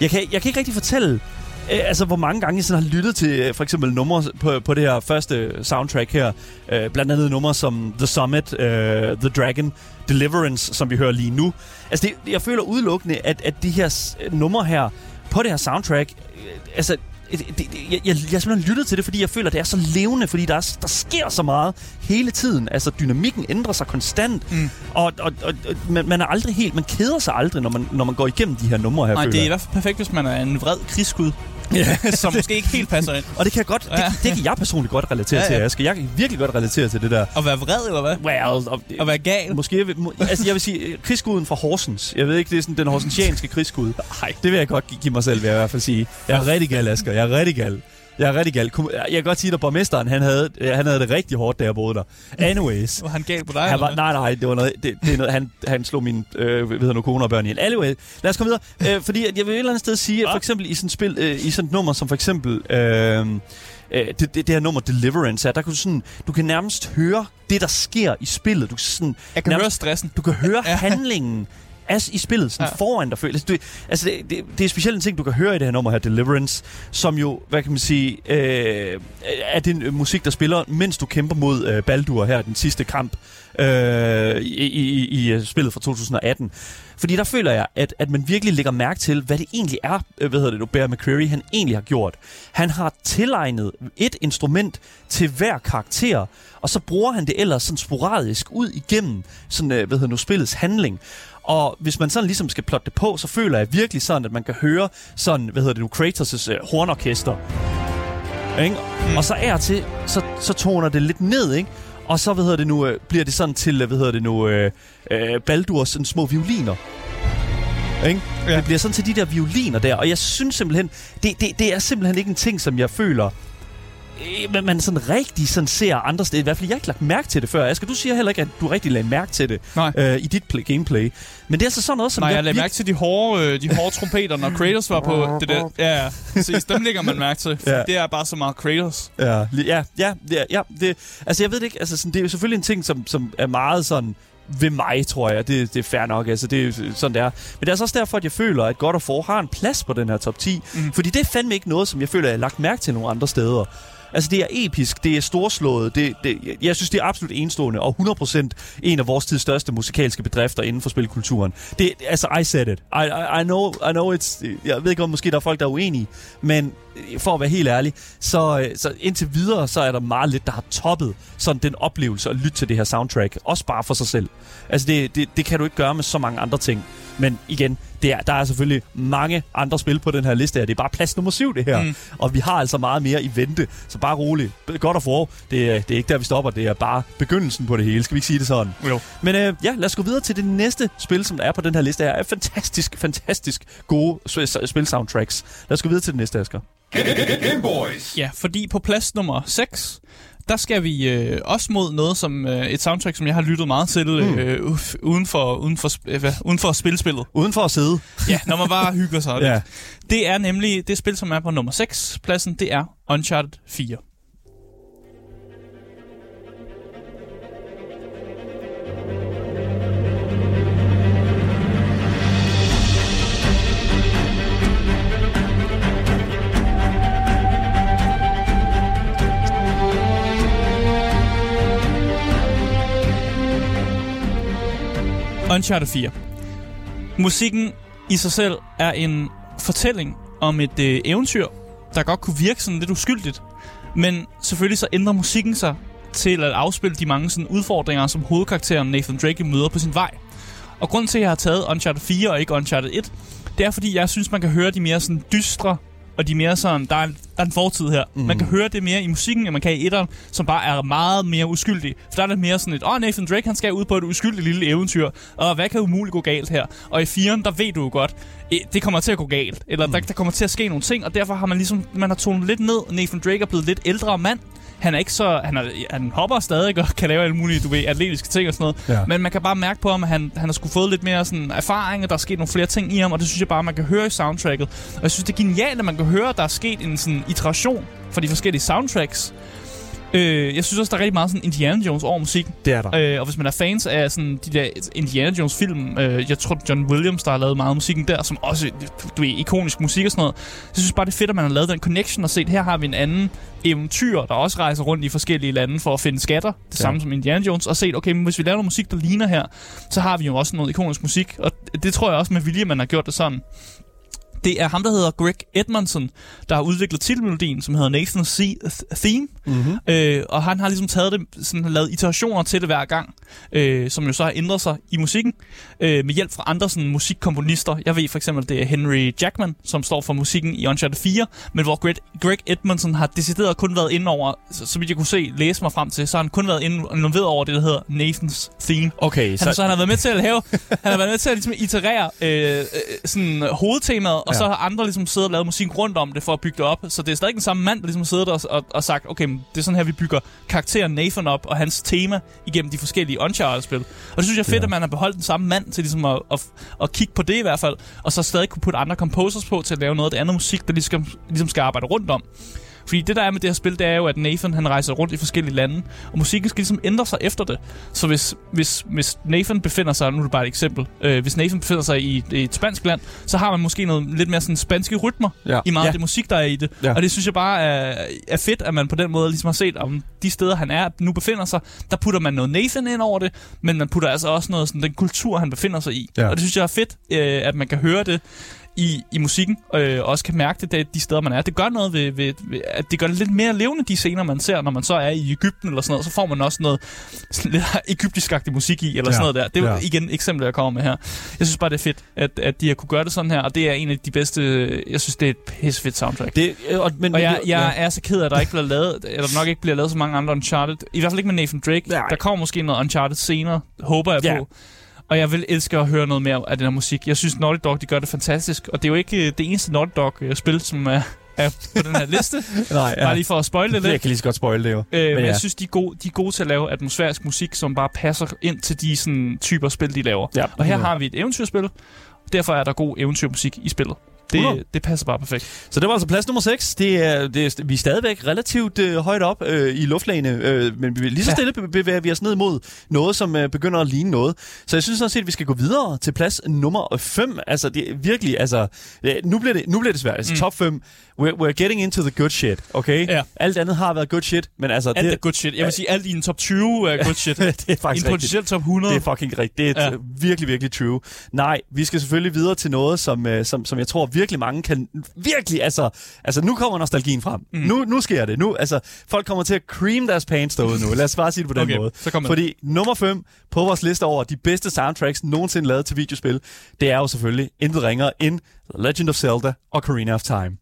Speaker 1: Jeg, kan, jeg kan ikke rigtig fortælle, altså, hvor mange gange jeg sådan har lyttet til for eksempel numre på, på det her første soundtrack her. Øh, blandt andet numre som The Summit, øh, The Dragon, Deliverance, som vi hører lige nu. Altså, det, jeg føler udelukkende, at, at de her numre her på det her soundtrack, øh, altså, det, det, jeg, jeg, jeg simpelthen lyttet til det, fordi jeg føler, at det er så levende, fordi der, er, der sker så meget hele tiden. Altså, dynamikken ændrer sig konstant,
Speaker 2: Mm.
Speaker 1: og, og, og, man, man er aldrig helt, man keder sig aldrig, når man, når man går igennem de her numre her,
Speaker 2: Nej, det er i hvert fald perfekt, hvis man er en vred krigsgud,
Speaker 1: Ja.
Speaker 2: som måske ikke helt passer ind.
Speaker 1: Og det kan jeg godt, det,
Speaker 2: Ja.
Speaker 1: det kan jeg personligt godt relatere
Speaker 2: Ja,
Speaker 1: til,
Speaker 2: ja.
Speaker 1: Asger. Jeg kan virkelig godt relatere til det der.
Speaker 2: At være vred, eller hvad?
Speaker 1: Well, og,
Speaker 2: At være gal?
Speaker 1: Måske, jeg vil, må, altså jeg vil sige, øh, krigsguden fra Horsens. Jeg ved ikke, det er sådan den horsensianske krigsgud. Nej. Det vil jeg godt gi- give mig selv, vil jeg i hvert fald sige. Jeg er rigtig gal, Asger. Jeg er rigtig gal. Jeg er rigtig gal. Jeg kan godt sige, at borgmesteren, han havde, øh, han havde det rigtig hårdt, da jeg boede der. Anyways.
Speaker 2: Var han gal på dig?
Speaker 1: Han var, nej, nej, det var noget, det, det er noget han, han slog min øh, hedder nu, kone og børn ihjel. Anyway, lad os komme videre. Øh, fordi at jeg vil et eller andet sted sige, at for eksempel i sådan et spil, øh, i sådan et nummer som for eksempel... Øh, øh, det, det, det her nummer Deliverance, her, der kan du sådan, du kan nærmest høre det, der sker i spillet. Du kan sådan,
Speaker 2: Jeg kan
Speaker 1: nærmest-
Speaker 2: høre stressen.
Speaker 1: du kan høre handlingen as i spillet, sådan
Speaker 2: Ja.
Speaker 1: foran dig. Altså, det, altså det, det, det er specielt en ting, du kan høre i det her nummer her, Deliverance, som jo, hvad kan man sige, øh, er det en musik, der spiller, mens du kæmper mod øh, Baldur her, den sidste kamp øh, i, i, i øh, spillet fra 2018. Fordi der føler jeg, at, at man virkelig lægger mærke til, hvad det egentlig er, øh, hvad hedder det nu, Bear McCreary, han egentlig har gjort. Han har tilegnet et instrument til hver karakter, og så bruger han det ellers sådan sporadisk ud igennem sådan, øh, hvad hedder nu, spillets handling. Og hvis man sådan ligesom skal plotte det på, så føler jeg virkelig sådan, at man kan høre sådan, hvad hedder det nu, Kratos' øh, hornorkester. Ikke? Mm. Og så er til, så, så toner det lidt ned, ikke? Og så, hvad hedder det nu, øh, bliver det sådan til, øh, hvad hedder det nu, øh, øh, Baldurs sådan små violiner. Ikke?
Speaker 2: Ja.
Speaker 1: Det bliver sådan til de der violiner der, og jeg synes simpelthen, det, det, det er simpelthen ikke en ting, som jeg føler, øh, man- man sådan rigtig sådan ser andre steder. I hvert fald, jeg har ikke lagt mærke til det før. Asger, du siger heller ikke, at du rigtig lagde mærke til det
Speaker 2: Nej.
Speaker 1: øh, i dit play, gameplay. Men det er altså sådan noget, som
Speaker 2: Nej, jeg lagde
Speaker 1: virk-
Speaker 2: mærke til de hårde, øh, de hårde trompeter, når Kratos var på det der. Ja, ja. Præcis, dem lægger man mærke til.
Speaker 1: Ja.
Speaker 2: Det er bare så meget Kratos.
Speaker 1: Ja, ja, ja, ja, ja det, altså jeg ved det ikke, altså sådan, det er jo selvfølgelig en ting, som, som er meget sådan ved mig, tror jeg. Det, det er fair nok, altså det er sådan, det er. Men det er altså også derfor, at jeg føler, at God of War har en plads på den her top 10.
Speaker 2: Mhm.
Speaker 1: Mm. Fordi det er fandme ikke noget, som jeg føler, jeg har lagt mærke til nogle andre steder. Altså, det er episk, det er storslået, det, det, jeg synes, det er absolut enestående, og 100% en af vores tids største musikalske bedrifter inden for spilkulturen. Det, altså, I said it. I, I, I, know, I know it's... Jeg ved ikke, om måske der er folk, der er uenige, men for at være helt ærlig, så, så indtil videre, så er der meget lidt, der har toppet sådan den oplevelse at lytte til det her soundtrack. Også bare for sig selv. Altså, det, det, det kan du ikke gøre med så mange andre ting. Men igen, det er, der er selvfølgelig mange andre spil på den her liste her. Det er bare plads nummer syv, det her. Mm. Og vi har altså meget mere i vente. Så bare roligt. Godt at få. Det, er- det er ikke der, vi stopper. Det er bare begyndelsen på det hele. Skal vi ikke sige det sådan?
Speaker 2: Jo.
Speaker 1: Men øh, ja, lad os gå videre til det næste spil, som er på den her liste her. Er fantastisk, fantastisk gode sp- spil-soundtracks. Lad os gå videre til det næste, Asger.
Speaker 3: Game Boys.
Speaker 2: Ja, fordi på plads nummer 6, der skal vi øh, også mod noget som øh, et soundtrack, som jeg har lyttet meget til
Speaker 1: Hmm.
Speaker 2: øh, uf- uden for uden for øh, hvad, uden for spilspillet.
Speaker 1: Uden for at sidde.
Speaker 2: Ja, når man bare hygger sig.
Speaker 1: Ja.
Speaker 2: Det er nemlig det spil, som er på nummer 6 pladsen, det er Uncharted 4. Uncharted 4. Musikken i sig selv er en fortælling om et øh, eventyr, der godt kunne virke sådan lidt uskyldigt. Men selvfølgelig så ændrer musikken sig til at afspille de mange sådan udfordringer, som hovedkarakteren Nathan Drake møder på sin vej. Og grund til, at jeg har taget Uncharted 4 og ikke Uncharted 1, det er fordi, jeg synes, man kan høre de mere sådan dystre og de mere sådan, der er, en, der er en fortid her. Mm. Man kan høre det mere i musikken, end man kan i etteren, som bare er meget mere uskyldig. For der er det mere sådan et, åh, oh, Nathan Drake, han skal ud på et uskyldigt lille eventyr, og hvad kan umuligt gå galt her? Og i firen, der ved du jo godt, eh, det kommer til at gå galt, eller mm. der, der kommer til at ske nogle ting, og derfor har man ligesom, man har tonet lidt ned. Nathan Drake er blevet lidt ældre mand, han er ikke så... Han, er, han hopper stadig og kan lave alle mulige, du ved, atletiske ting og sådan noget.
Speaker 1: Ja.
Speaker 2: Men man kan bare mærke på ham, at han, han har skulle fået lidt mere sådan erfaring, og der er sket nogle flere ting i ham, og det synes jeg bare, man kan høre i soundtracket. Og jeg synes, det er genialt, at man kan høre, at der er sket en sådan iteration for de forskellige soundtracks. Øh, jeg synes også, der er rigtig meget sådan Indiana Jones over musikken.
Speaker 1: Det er der.
Speaker 2: Øh, og hvis man er fans af sådan de der Indiana Jones film, øh, jeg tror John Williams, der har lavet meget af musikken der, som også du ved, ikonisk musik og sådan noget. Jeg synes bare, det er fedt, at man har lavet den connection og set, her har vi en anden eventyr, der også rejser rundt i forskellige lande for at finde skatter. Det
Speaker 1: Ja.
Speaker 2: samme som Indiana Jones. Og set, okay, men hvis vi laver noget musik, der ligner her, så har vi jo også noget ikonisk musik. Og det tror jeg også med vilje, man har gjort det sådan. Det er ham, der hedder Greg Edmondson, der har udviklet titelmelodien, som hedder Nathan's Theme.
Speaker 1: Mm-hmm.
Speaker 2: Øh, og han har ligesom taget det, sådan lavet iterationer til det hver gang, øh, som jo så har ændret sig i musikken, øh, med hjælp fra andre sådan, musikkomponister. Jeg ved for eksempel, det er Henry Jackman, som står for musikken i Uncharted 4, men hvor Greg, Greg Edmondson har decideret kun været inde over, så, så vidt jeg kunne se, læse mig frem til, så har han kun været involveret over det, der hedder Nathan's Theme.
Speaker 1: Okay,
Speaker 2: Han,
Speaker 1: så...
Speaker 2: så han har været med til at lave, han har været med til at ligesom, iterere øh, øh, sådan, hovedtemaet, og
Speaker 1: Ja.
Speaker 2: så har andre ligesom siddet og lavet musik rundt om det for at bygge det op. Så det er stadig den samme mand, der ligesom sidder der og, og, og sagt, okay, men det er sådan her, vi bygger karakteren Nathan op, og hans tema igennem de forskellige Uncharted-spil. Og det synes jeg er fedt,
Speaker 1: ja.
Speaker 2: at man har beholdt den samme mand til ligesom at, at, at kigge på det i hvert fald, og så stadig kunne putte andre composers på til at lave noget af det andet musik, der ligesom, ligesom skal arbejde rundt om. Fordi det der er med det her spil, det er jo, at Nathan han rejser rundt i forskellige lande, og musikken skal ligesom ændre sig efter det. Så hvis, hvis, hvis Nathan befinder sig, nu er det bare et eksempel, øh, hvis Nathan befinder sig i, i et spansk land, så har man måske noget lidt mere sådan spanske rytmer
Speaker 1: Ja.
Speaker 2: i meget
Speaker 1: Ja.
Speaker 2: af det musik, der er i det.
Speaker 1: Ja.
Speaker 2: Og det synes jeg bare er, er fedt, at man på den måde ligesom har set, om de steder, han er, nu befinder sig, der putter man noget Nathan ind over det, men man putter altså også noget sådan den kultur, han befinder sig i.
Speaker 1: Ja.
Speaker 2: Og det synes jeg er fedt, øh, at man kan høre det i, i musikken, øh, og også kan mærke det, det de steder, man er. Det gør noget ved, ved, ved, at det gør det lidt mere levende, de scener, man ser, når man så er i Ægypten eller sådan noget, så får man også noget lidt egyptisk musik i, eller
Speaker 1: Ja.
Speaker 2: sådan noget der. Det er
Speaker 1: Ja.
Speaker 2: ja. igen et eksempel, jeg kommer med her. Jeg synes bare, det er fedt, at, at de har kunne gøre det sådan her, og det er en af de bedste, jeg synes, det er et pissefedt soundtrack.
Speaker 1: Det, øh, og, men,
Speaker 2: Og jeg, jeg er så ked af, at der ikke bliver lavet, eller nok ikke bliver lavet så mange andre Uncharted. I hvert fald ikke med Nathan Drake.
Speaker 1: Nej.
Speaker 2: Der kommer måske noget Uncharted senere, håber jeg
Speaker 1: Ja.
Speaker 2: på. Og jeg vil elske at høre noget mere af den her musik. Jeg synes, Naughty Dog, de gør det fantastisk. Og det er jo ikke øh, det eneste Naughty Dog-spil, som er, er på den her liste.
Speaker 1: Nej,
Speaker 2: Bare lige for at spoile det
Speaker 1: Jeg
Speaker 2: lidt.
Speaker 1: kan lige så godt spoil det jo.
Speaker 2: Øh, men
Speaker 1: ja.
Speaker 2: jeg synes, de er, gode, de er gode til at lave atmosfærisk musik, som bare passer ind til de sådan, typer spil, de laver.
Speaker 1: Ja.
Speaker 2: Og her har vi et eventyrspil. Derfor er der god eventyrmusik i spillet. Det, det passer bare perfekt.
Speaker 1: Så det var altså plads nummer 6. Det er, det er, vi er stadigvæk relativt øh, højt op øh, i luftlagene, øh, men vi lige så stille be- bevæger vi os ned mod noget, som øh, begynder at ligne noget. Så jeg synes sådan set, at vi skal gå videre til plads nummer 5. Altså, det er virkelig, altså, nu bliver det, nu bliver det svært. Altså, mm. top 5. We're, we're getting into the good shit, okay?
Speaker 2: Ja.
Speaker 1: Alt andet har været good shit, men altså...
Speaker 2: Alt
Speaker 1: det,
Speaker 2: er good shit. Jeg vil sige, alt i en top 20 er good shit.
Speaker 1: det er faktisk
Speaker 2: en potentiel top 100.
Speaker 1: Det er fucking rigtigt. Det er
Speaker 2: Ja.
Speaker 1: ja. virkelig, virkelig true. Nej, vi skal selvfølgelig videre til noget, som, øh, som, som jeg tror virkelig mange kan... Virkelig, altså... Altså, nu kommer nostalgien frem. Mm. Nu, nu sker det. Nu, altså, folk kommer til at cream deres pants derude nu. Lad os bare sige det på den
Speaker 2: Okay,
Speaker 1: måde.
Speaker 2: så
Speaker 1: Fordi nummer 5 på vores liste over de bedste soundtracks nogensinde lavet til videospil, det er jo selvfølgelig intet ringer end Legend of Zelda og Ocarina of Time.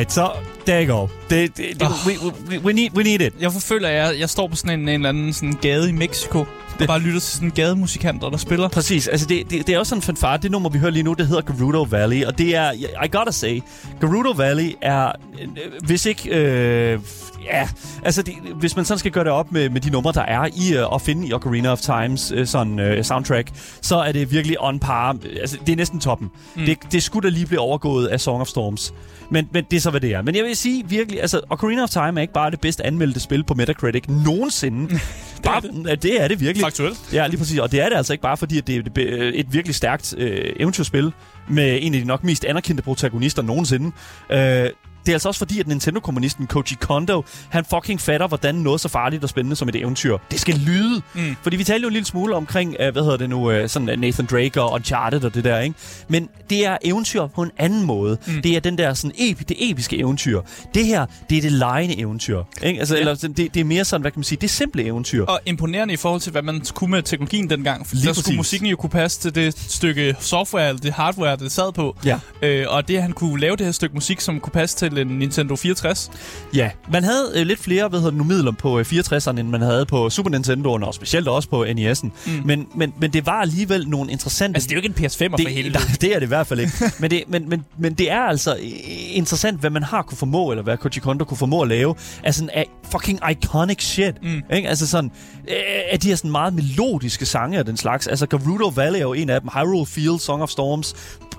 Speaker 1: Alright, så there you go. Det, det, det,
Speaker 2: Oh.
Speaker 1: we, we, we, need, we need it.
Speaker 2: Jeg forføler, at jeg, jeg står på sådan en, en eller anden sådan gade i Mexico, og bare lytter til sådan gademusikanter, der spiller.
Speaker 1: Præcis, altså det, det, det er også en fanfare. Det nummer, vi hører lige nu, det hedder Gerudo Valley, og det er, I gotta say, Gerudo Valley er, øh, hvis ikke, øh, ja, altså det, hvis man sådan skal gøre det op med, med de numre, der er i øh, at finde i Ocarina of Times øh, sådan øh, soundtrack, så er det virkelig on par. Altså, det er næsten toppen. Mm. Det, det skulle da lige blive overgået af Song of Storms. Men, men det er så, hvad det er. Men jeg vil sige virkelig, altså Ocarina of Time er ikke bare det bedst anmeldte spil på Metacritic nogensinde. bare, det, det er det virkelig.
Speaker 2: Faktuelt.
Speaker 1: Ja, lige præcis. Og det er det altså ikke bare, fordi at det er et- et virkelig stærkt øh, eventyrspil med en af de nok mest anerkendte protagonister nogensinde. Øh, det er altså også fordi, at Nintendo-kommunisten Koji Kondo, han fucking fatter, hvordan noget så farligt og spændende som et eventyr, det skal lyde.
Speaker 2: Mm.
Speaker 1: Fordi vi talte jo en lille smule omkring, øh, hvad hedder det nu, øh, sådan øh, Nathan Drake og Uncharted og det der, ikke? Men det er eventyr på en anden måde. Mm. Det er den der sådan epi, det episke eventyr. Det her, det er det legende eventyr. Ikke? Altså,
Speaker 2: Ja.
Speaker 1: eller, det, det er mere sådan, hvad kan man sige, det er simple eventyr.
Speaker 2: Og imponerende i forhold til, hvad man kunne med teknologien dengang. For
Speaker 1: Lige
Speaker 2: der
Speaker 1: præcis.
Speaker 2: skulle musikken jo kunne passe til det stykke software, eller det hardware, det sad på.
Speaker 1: Ja.
Speaker 2: Øh, og det, at han kunne lave det her stykke musik, som kunne passe til en Nintendo 64.
Speaker 1: Ja, man havde øh, lidt flere hvad hedder det nu, midler på øh, 64'eren, end man havde på Super Nintendo'en, og specielt også på NES'en. Mm. Men, men, men det var alligevel nogle interessante...
Speaker 2: Altså, det er jo ikke en PS5'er
Speaker 1: det,
Speaker 2: for hele
Speaker 1: nej, det er det i hvert fald ikke. men, det, men, men, men det er altså øh, interessant, hvad man har kunne formå, eller hvad Koji Kondo kunne formå at lave, af sådan af fucking iconic shit. Mm. Ikke? Altså sådan, øh, af de her sådan meget melodiske sange og den slags. Altså Gerudo Valley er jo en af dem, Hyrule Field, Song of Storms.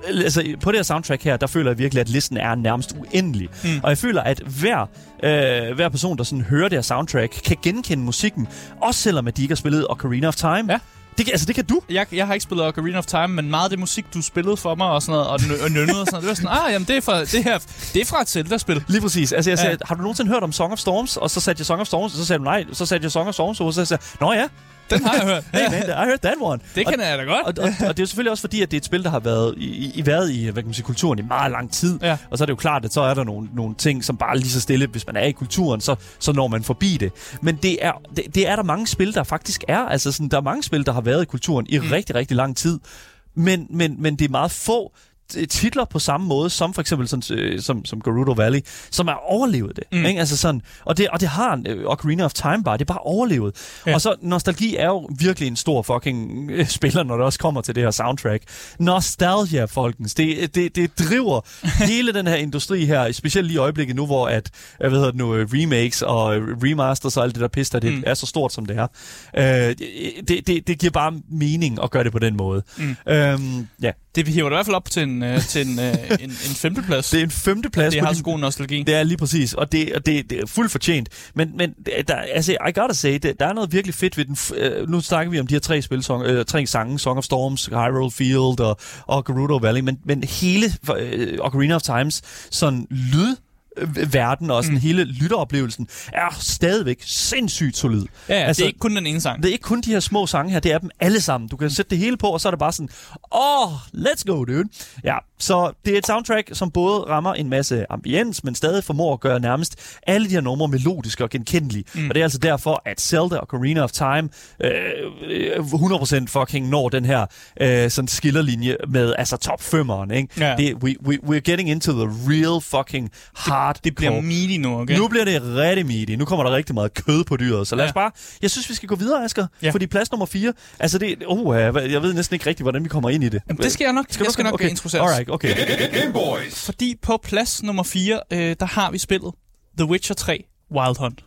Speaker 1: Altså, på det her soundtrack her, der føler jeg virkelig, at listen er nærmest uendelig. Mm. Og jeg føler, at hver, øh, hver person, der sådan hører det her soundtrack, kan genkende musikken, også selvom at de ikke har spillet Ocarina of Time.
Speaker 2: Ja.
Speaker 1: Det, kan- altså, det kan du.
Speaker 2: Jeg, jeg har ikke spillet Ocarina of Time, men meget af det musik, du spillede for mig og sådan noget, og, nø- og nønnede og sådan noget, det var sådan, ah, jamen det er fra, det her, det er fra et Zelda-spil.
Speaker 1: Lige præcis. Altså, jeg sagde,
Speaker 2: ja.
Speaker 1: har du nogensinde hørt om Song of Storms? Og så satte jeg Song of Storms, og så sagde du nej. Så satte jeg Song of Storms, og så sagde jeg, nå ja,
Speaker 2: Den har jeg hørt.
Speaker 1: hey man, I heard that one.
Speaker 2: Det
Speaker 1: og,
Speaker 2: kan jeg da godt.
Speaker 1: og, og, og, det er jo selvfølgelig også fordi, at det er et spil, der har været i, i, været i hvad kan man sige, kulturen i meget lang tid.
Speaker 2: Ja.
Speaker 1: Og så er det jo klart, at så er der nogle, nogle ting, som bare lige så stille, hvis man er i kulturen, så, så når man forbi det. Men det er, det, det er der mange spil, der faktisk er. Altså sådan, der er mange spil, der har været i kulturen i mm. rigtig, rigtig lang tid. Men, men, men det er meget få titler på samme måde, som for eksempel sådan, øh, som, som Gerudo Valley, som er overlevet det. Mm. Ikke? Altså sådan, og, det og det har en, øh, Ocarina of Time bare, det er bare overlevet.
Speaker 2: Ja.
Speaker 1: Og så, nostalgi er jo virkelig en stor fucking øh, spiller, når det også kommer til det her soundtrack. Nostalgia, folkens. Det, det, det driver hele den her industri her, specielt lige i øjeblikket nu, hvor at, jeg ved det nu, øh, remakes og øh, remasters og alt det der pis, der det
Speaker 2: mm.
Speaker 1: er så stort, som det er. Øh, det, det, det giver bare mening at gøre det på den måde.
Speaker 2: Mm.
Speaker 1: Øhm, ja,
Speaker 2: Det hiver det i hvert fald op til en, øh, til en, øh, en, en femteplads.
Speaker 1: det er en femteplads.
Speaker 2: det har så god nostalgi.
Speaker 1: Det er lige præcis, og det, og det, det er fuldt fortjent. Men, men der, altså, I gotta say, det, der er noget virkelig fedt ved den. Øh, nu snakker vi om de her tre, spil, song, øh, tre sange, Song of Storms, Hyrule Field og, og Gerudo Valley, men, men hele øh, Ocarina of Times sådan lyd verden og sådan mm. hele lytteoplevelsen er stadigvæk sindssygt solid.
Speaker 2: Ja, ja
Speaker 1: Altså,
Speaker 2: det er ikke kun den ene sang.
Speaker 1: Det er ikke kun de her små sange her, det er dem alle sammen. Du kan sætte det hele på, og så er det bare sådan, åh, oh, let's go, dude. Ja, så det er et soundtrack, som både rammer en masse ambiens, men stadig formår at gøre nærmest alle de her numre melodiske og genkendelige. Mm. Og det er altså derfor, at Zelda og Ocarina of Time øh, øh, 100% fucking når den her øh, sådan skillerlinje med altså top 5'eren, ikke?
Speaker 2: Ja.
Speaker 1: Det, we, we, we're getting into the real fucking
Speaker 2: Det
Speaker 1: hard.
Speaker 2: Det bliver meaty nu, okay?
Speaker 1: Nu bliver det rigtig meaty. Nu kommer der rigtig meget kød på dyret. Så lad
Speaker 2: Ja.
Speaker 1: os bare... Jeg synes, vi skal gå videre, Asger.
Speaker 2: Ja.
Speaker 1: Fordi plads nummer 4... Altså, det... Oh, jeg ved næsten ikke rigtigt, hvordan vi kommer ind i det.
Speaker 2: Jamen, det skal jeg nok, skal jeg skal nok
Speaker 1: okay.
Speaker 2: introduceres.
Speaker 1: Alright, okay.
Speaker 3: Game Boys.
Speaker 2: Fordi på plads nummer 4, øh, der har vi spillet The Witcher 3 Wild Hunt.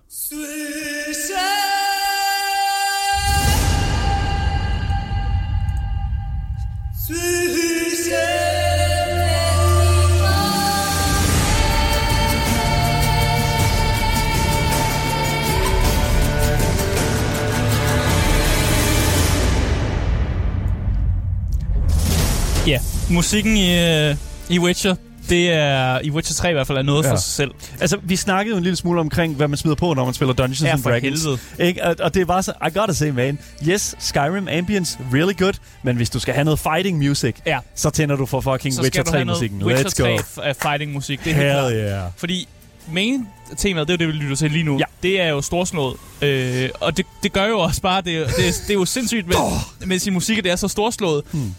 Speaker 2: Ja, musikken i, øh, i Witcher, det er i Witcher 3 i hvert fald er noget ja. For sig selv.
Speaker 1: Altså, vi snakkede jo en lille smule omkring, hvad man smider på, når man spiller Dungeons
Speaker 2: Ja,
Speaker 1: and Dragons.
Speaker 2: helvede.
Speaker 1: Ikke? Og, og det var så, I gotta say, man, yes, Skyrim Ambience, really good, men hvis du skal have noget fighting music,
Speaker 2: Ja.
Speaker 1: så tænder du for fucking
Speaker 2: Så
Speaker 1: Witcher
Speaker 2: skal du have noget
Speaker 1: 3-musikken.
Speaker 2: Witcher
Speaker 1: Let's
Speaker 2: 3
Speaker 1: go.
Speaker 2: f- af fighting musik. Det er helt klart.
Speaker 1: Hell yeah.
Speaker 2: Fordi main temaet, det er jo det, vi lytter til lige nu.
Speaker 1: Ja.
Speaker 2: Det er jo storslået. Øh, og det, det gør jo også bare, det, det, er, det er jo sindssygt med, med sin musik, at det er så storslået.
Speaker 1: Hmm.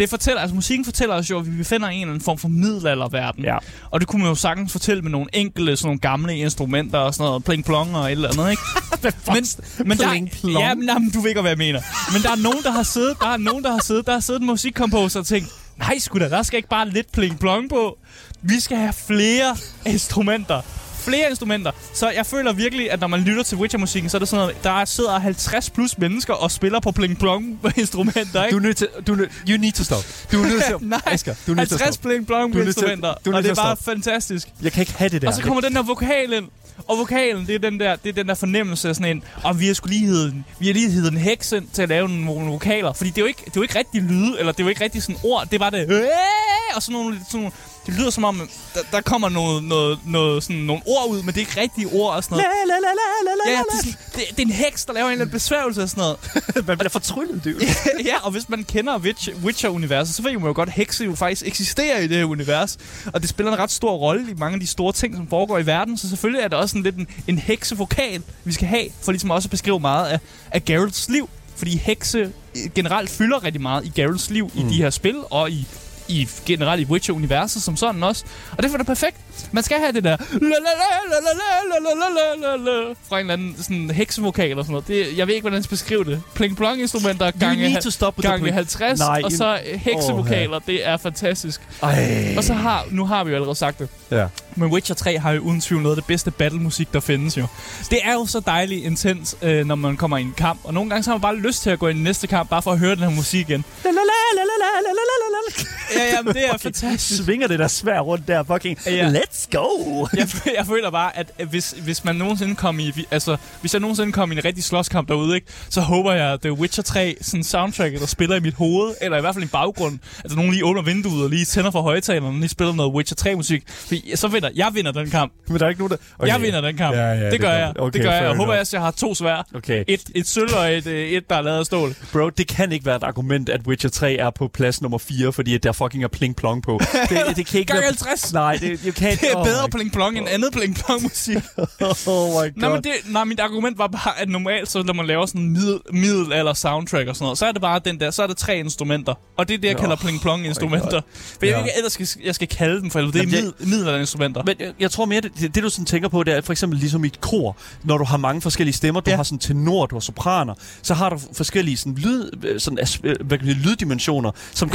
Speaker 2: Det fortæller, altså musikken fortæller os jo, at vi befinder i en eller anden form for middelalderverden.
Speaker 1: Ja.
Speaker 2: Og det kunne man jo sagtens fortælle med nogle enkelte, sådan nogle gamle instrumenter og sådan noget, pling plong og et eller andet, ikke? men, men
Speaker 1: Pling plong?
Speaker 2: ja, men, jamen, du ved ikke, hvad jeg mener. Men der er nogen, der har siddet, der er nogen, der har siddet, der har siddet en musikkomposer og tænkt, nej sgu da, der skal ikke bare lidt pling plong på. Vi skal have flere instrumenter. Flere instrumenter. Så jeg føler virkelig, at når man lytter til Witcher-musikken, så er det sådan noget, der sidder 50 plus mennesker og spiller på pling plong instrumenter, ikke?
Speaker 1: Du er nødt til... Du er nødt, you need to stop. Du er nødt til...
Speaker 2: Nej,
Speaker 1: Asger, du er nødt til at
Speaker 2: 50
Speaker 1: stoppe.
Speaker 2: pling plong
Speaker 1: er til
Speaker 2: instrumenter.
Speaker 1: er nødt
Speaker 2: Og det er
Speaker 1: til
Speaker 2: bare fantastisk.
Speaker 1: Jeg kan ikke have det der.
Speaker 2: Og så kommer den der vokal ind. Og vokalen, det er den der, det er den der fornemmelse af sådan en, og vi har skulle lige hedde, en- vi har lige heddet en heks ind til at lave nogle, vokaler. Fordi det er jo ikke, det er jo ikke rigtig lyde, eller det er jo ikke rigtig sådan ord. Det var det, og sådan nogle, sådan nogle det lyder som om, der, der kommer noget, noget, noget, sådan nogle ord ud, men det er ikke rigtige ord og sådan noget.
Speaker 1: La, la, la, la, la, la,
Speaker 2: Ja, det, er sådan, det, det er en heks, der laver en eller anden besværgelse og sådan noget.
Speaker 1: Man bliver fortryllet, det
Speaker 2: ja, og hvis man kender Witch- Witcher-universet, så ved man jo godt, at hekse jo faktisk eksisterer i det her univers. Og det spiller en ret stor rolle i mange af de store ting, som foregår i verden. Så selvfølgelig er det også sådan lidt en, en heksevokal, vi skal have, for ligesom også at beskrive meget af, af Geralts liv. Fordi hekse generelt fylder rigtig meget i Geralts liv mm. i de her spil, og i i generelt i Witcher-universet som sådan også. Og det var da perfekt. Man skal have det der fra en eller anden sådan heksevokal eller sådan noget. Det, jeg ved ikke, hvordan jeg skal beskrive det. Pling plong instrumenter gange, gange 50,
Speaker 1: Nej,
Speaker 2: og så heksevokaler. Oh, det er fantastisk.
Speaker 1: Ej.
Speaker 2: Og så har, nu har vi jo allerede sagt det.
Speaker 1: Ja.
Speaker 2: Men Witcher 3 har jo uden tvivl noget af det bedste battle-musik, der findes jo. Det er jo så dejligt intens, øh, når man kommer i en kamp. Og nogle gange så har man bare lyst til at gå ind i næste kamp, bare for at høre den her musik igen.
Speaker 1: La, la, la, la, la, la, la,
Speaker 2: Ja, jamen, det er
Speaker 1: Fucking
Speaker 2: fantastisk.
Speaker 1: Svinger det der svær rundt der, fucking.
Speaker 2: Ja.
Speaker 1: Let's go.
Speaker 2: jeg, jeg føler bare, at hvis, hvis man nogensinde kom i, altså, hvis jeg nogensinde kom i en rigtig slåskamp derude, ikke, så håber jeg, at The Witcher 3 sådan soundtrack, der spiller i mit hoved, eller i hvert fald i baggrunden, altså nogen lige under vinduet og lige tænder for højtalerne, og lige spiller noget Witcher 3 musik. For så vinder, jeg vinder den kamp.
Speaker 1: Men der er ikke nogen, der...
Speaker 2: Okay. Jeg vinder den kamp.
Speaker 1: Ja, ja,
Speaker 2: det,
Speaker 1: det
Speaker 2: gør jeg.
Speaker 1: Okay,
Speaker 2: det gør jeg. Jeg håber, at jeg har to svær.
Speaker 1: Okay.
Speaker 2: Et, et sølv og et, øh, et, der er lavet af stål.
Speaker 1: Bro, det kan ikke være et argument, at Witcher 3 er på plads nummer 4, fordi der fucking er pling plong på. Det, det kan ikke
Speaker 2: Gang
Speaker 1: være...
Speaker 2: 50.
Speaker 1: Nej, det, you can't...
Speaker 2: Det er
Speaker 1: oh
Speaker 2: bedre
Speaker 1: my-
Speaker 2: pling plong end andet pling plong musik.
Speaker 1: Oh my god.
Speaker 2: Nej, men det, nej, mit argument var bare, at normalt, så når man laver sådan en middel, middel eller soundtrack og sådan noget, så er det bare den der, så er det tre instrumenter. Og det er det, jeg
Speaker 1: Nå,
Speaker 2: kalder pling plong instrumenter. For jeg
Speaker 1: Ja.
Speaker 2: ved ikke, ellers skal, jeg skal kalde dem for, eller det er
Speaker 1: Jamen,
Speaker 2: mid, middelalder-instrumenter.
Speaker 1: Men jeg, jeg tror mere, det, det, det du sådan tænker på, det er for eksempel ligesom i et kor, når du har mange forskellige stemmer, du
Speaker 2: Ja.
Speaker 1: har sådan tenor, du har sopraner, så har du forskellige sådan lyd, øh, sådan, øh, hvad kan lyddimensioner, som
Speaker 2: Ja.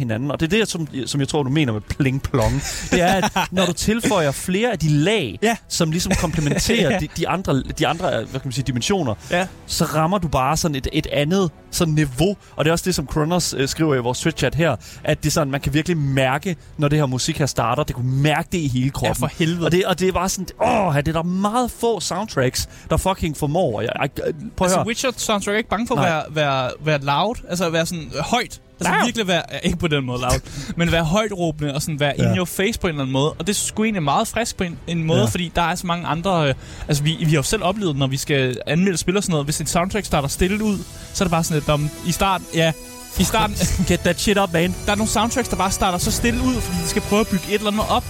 Speaker 1: Hinanden. Og det er det, som, som jeg tror, du mener med pling plong. Det er, at når du tilføjer flere af de lag,
Speaker 2: Ja.
Speaker 1: som ligesom komplementerer
Speaker 2: Ja.
Speaker 1: de, de, andre, de andre hvad kan man sige, dimensioner,
Speaker 2: Ja.
Speaker 1: så rammer du bare sådan et, et andet sådan niveau. Og det er også det, som Kronos øh, skriver i vores Twitch-chat her, at det er sådan, man kan virkelig mærke, når det her musik her starter, det kunne mærke det i hele kroppen.
Speaker 2: Ja, for helvede.
Speaker 1: Og det, og det er bare sådan, åh, det er der meget få soundtracks, der fucking formår. Jeg, jeg, prøv at
Speaker 2: Altså,
Speaker 1: høre.
Speaker 2: Witcher soundtrack er ikke bange for at være, være, være loud, altså at være sådan øh, højt. Altså
Speaker 1: Loud.
Speaker 2: virkelig være, ja, ikke på den måde loud, men være højt råbende og sådan være ja. in your face på en eller anden måde. Og det er sgu egentlig meget frisk på en, en måde,
Speaker 1: Ja.
Speaker 2: ja. fordi der er så mange andre... Øh, altså vi, vi har jo selv oplevet, når vi skal anmelde spil og sådan noget, hvis et soundtrack starter stille ud, så er det bare sådan lidt, om, i starten, ja, i starten,
Speaker 1: Get that shit up, man.
Speaker 2: der er nogle soundtracks, der bare starter så stille ud, fordi de skal prøve at bygge et eller andet op.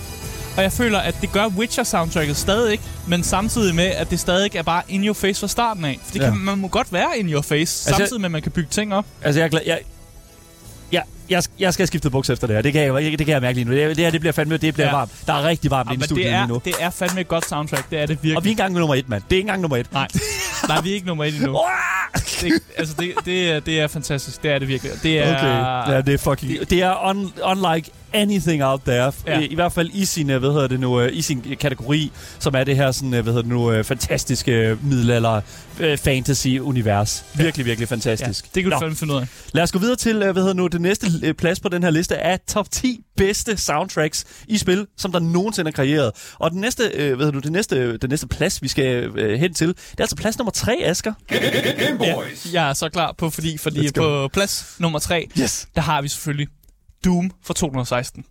Speaker 2: Og jeg føler, at det gør Witcher-soundtracket stadig ikke, men samtidig med, at det stadig er bare in your face fra starten af. For det
Speaker 1: Ja.
Speaker 2: kan, man må godt være in your face,
Speaker 1: Altså,
Speaker 2: samtidig med, at man kan bygge ting op.
Speaker 1: Altså, jeg er glad. Jeg, jeg, jeg, jeg skal skifte bukser efter det her. Det kan jeg, det kan jeg mærke lige nu. Det, det her det bliver fandme det bliver
Speaker 2: Ja.
Speaker 1: ja. varmt. Der er rigtig varmt
Speaker 2: Ja,
Speaker 1: inde i studiet
Speaker 2: det er,
Speaker 1: lige nu.
Speaker 2: det er fandme et godt soundtrack. Det er det virkelig.
Speaker 1: Og vi er ikke engang nummer et, mand. Det er ikke engang nummer et.
Speaker 2: Nej, nej, vi er ikke nummer et endnu. Det, altså, det, det, er, det er fantastisk. Det er det virkelig. Det er,
Speaker 1: Okay. Ja, det er fucking... Det er un, unlike anything out there.
Speaker 2: Ja.
Speaker 1: Ja. I, I hvert fald i sin, øh, hvad hedder det nu, øh, i sin kategori, som er det her sådan, øh, hvad hedder det nu, fantastiske middelalder øh, fantasy-univers. Virkelig, virkelig
Speaker 2: ja,
Speaker 1: fantastisk.
Speaker 2: det kan du fandme finde ud af.
Speaker 1: Lad os gå videre til, hvad hedder nu, det næste plads på den her liste er top 10 bedste soundtracks i spil, som der nogensinde er kreeret. Og den næste, øh, hvad hedder nu, det næste, den næste plads, vi skal øh, hen til, det er altså plads nummer 3, Asger.
Speaker 3: Game Boys.
Speaker 2: Jeg er så klar på, fordi, fordi på plads nummer tre,
Speaker 1: Yes.
Speaker 2: der har vi selvfølgelig Doom fra 2016.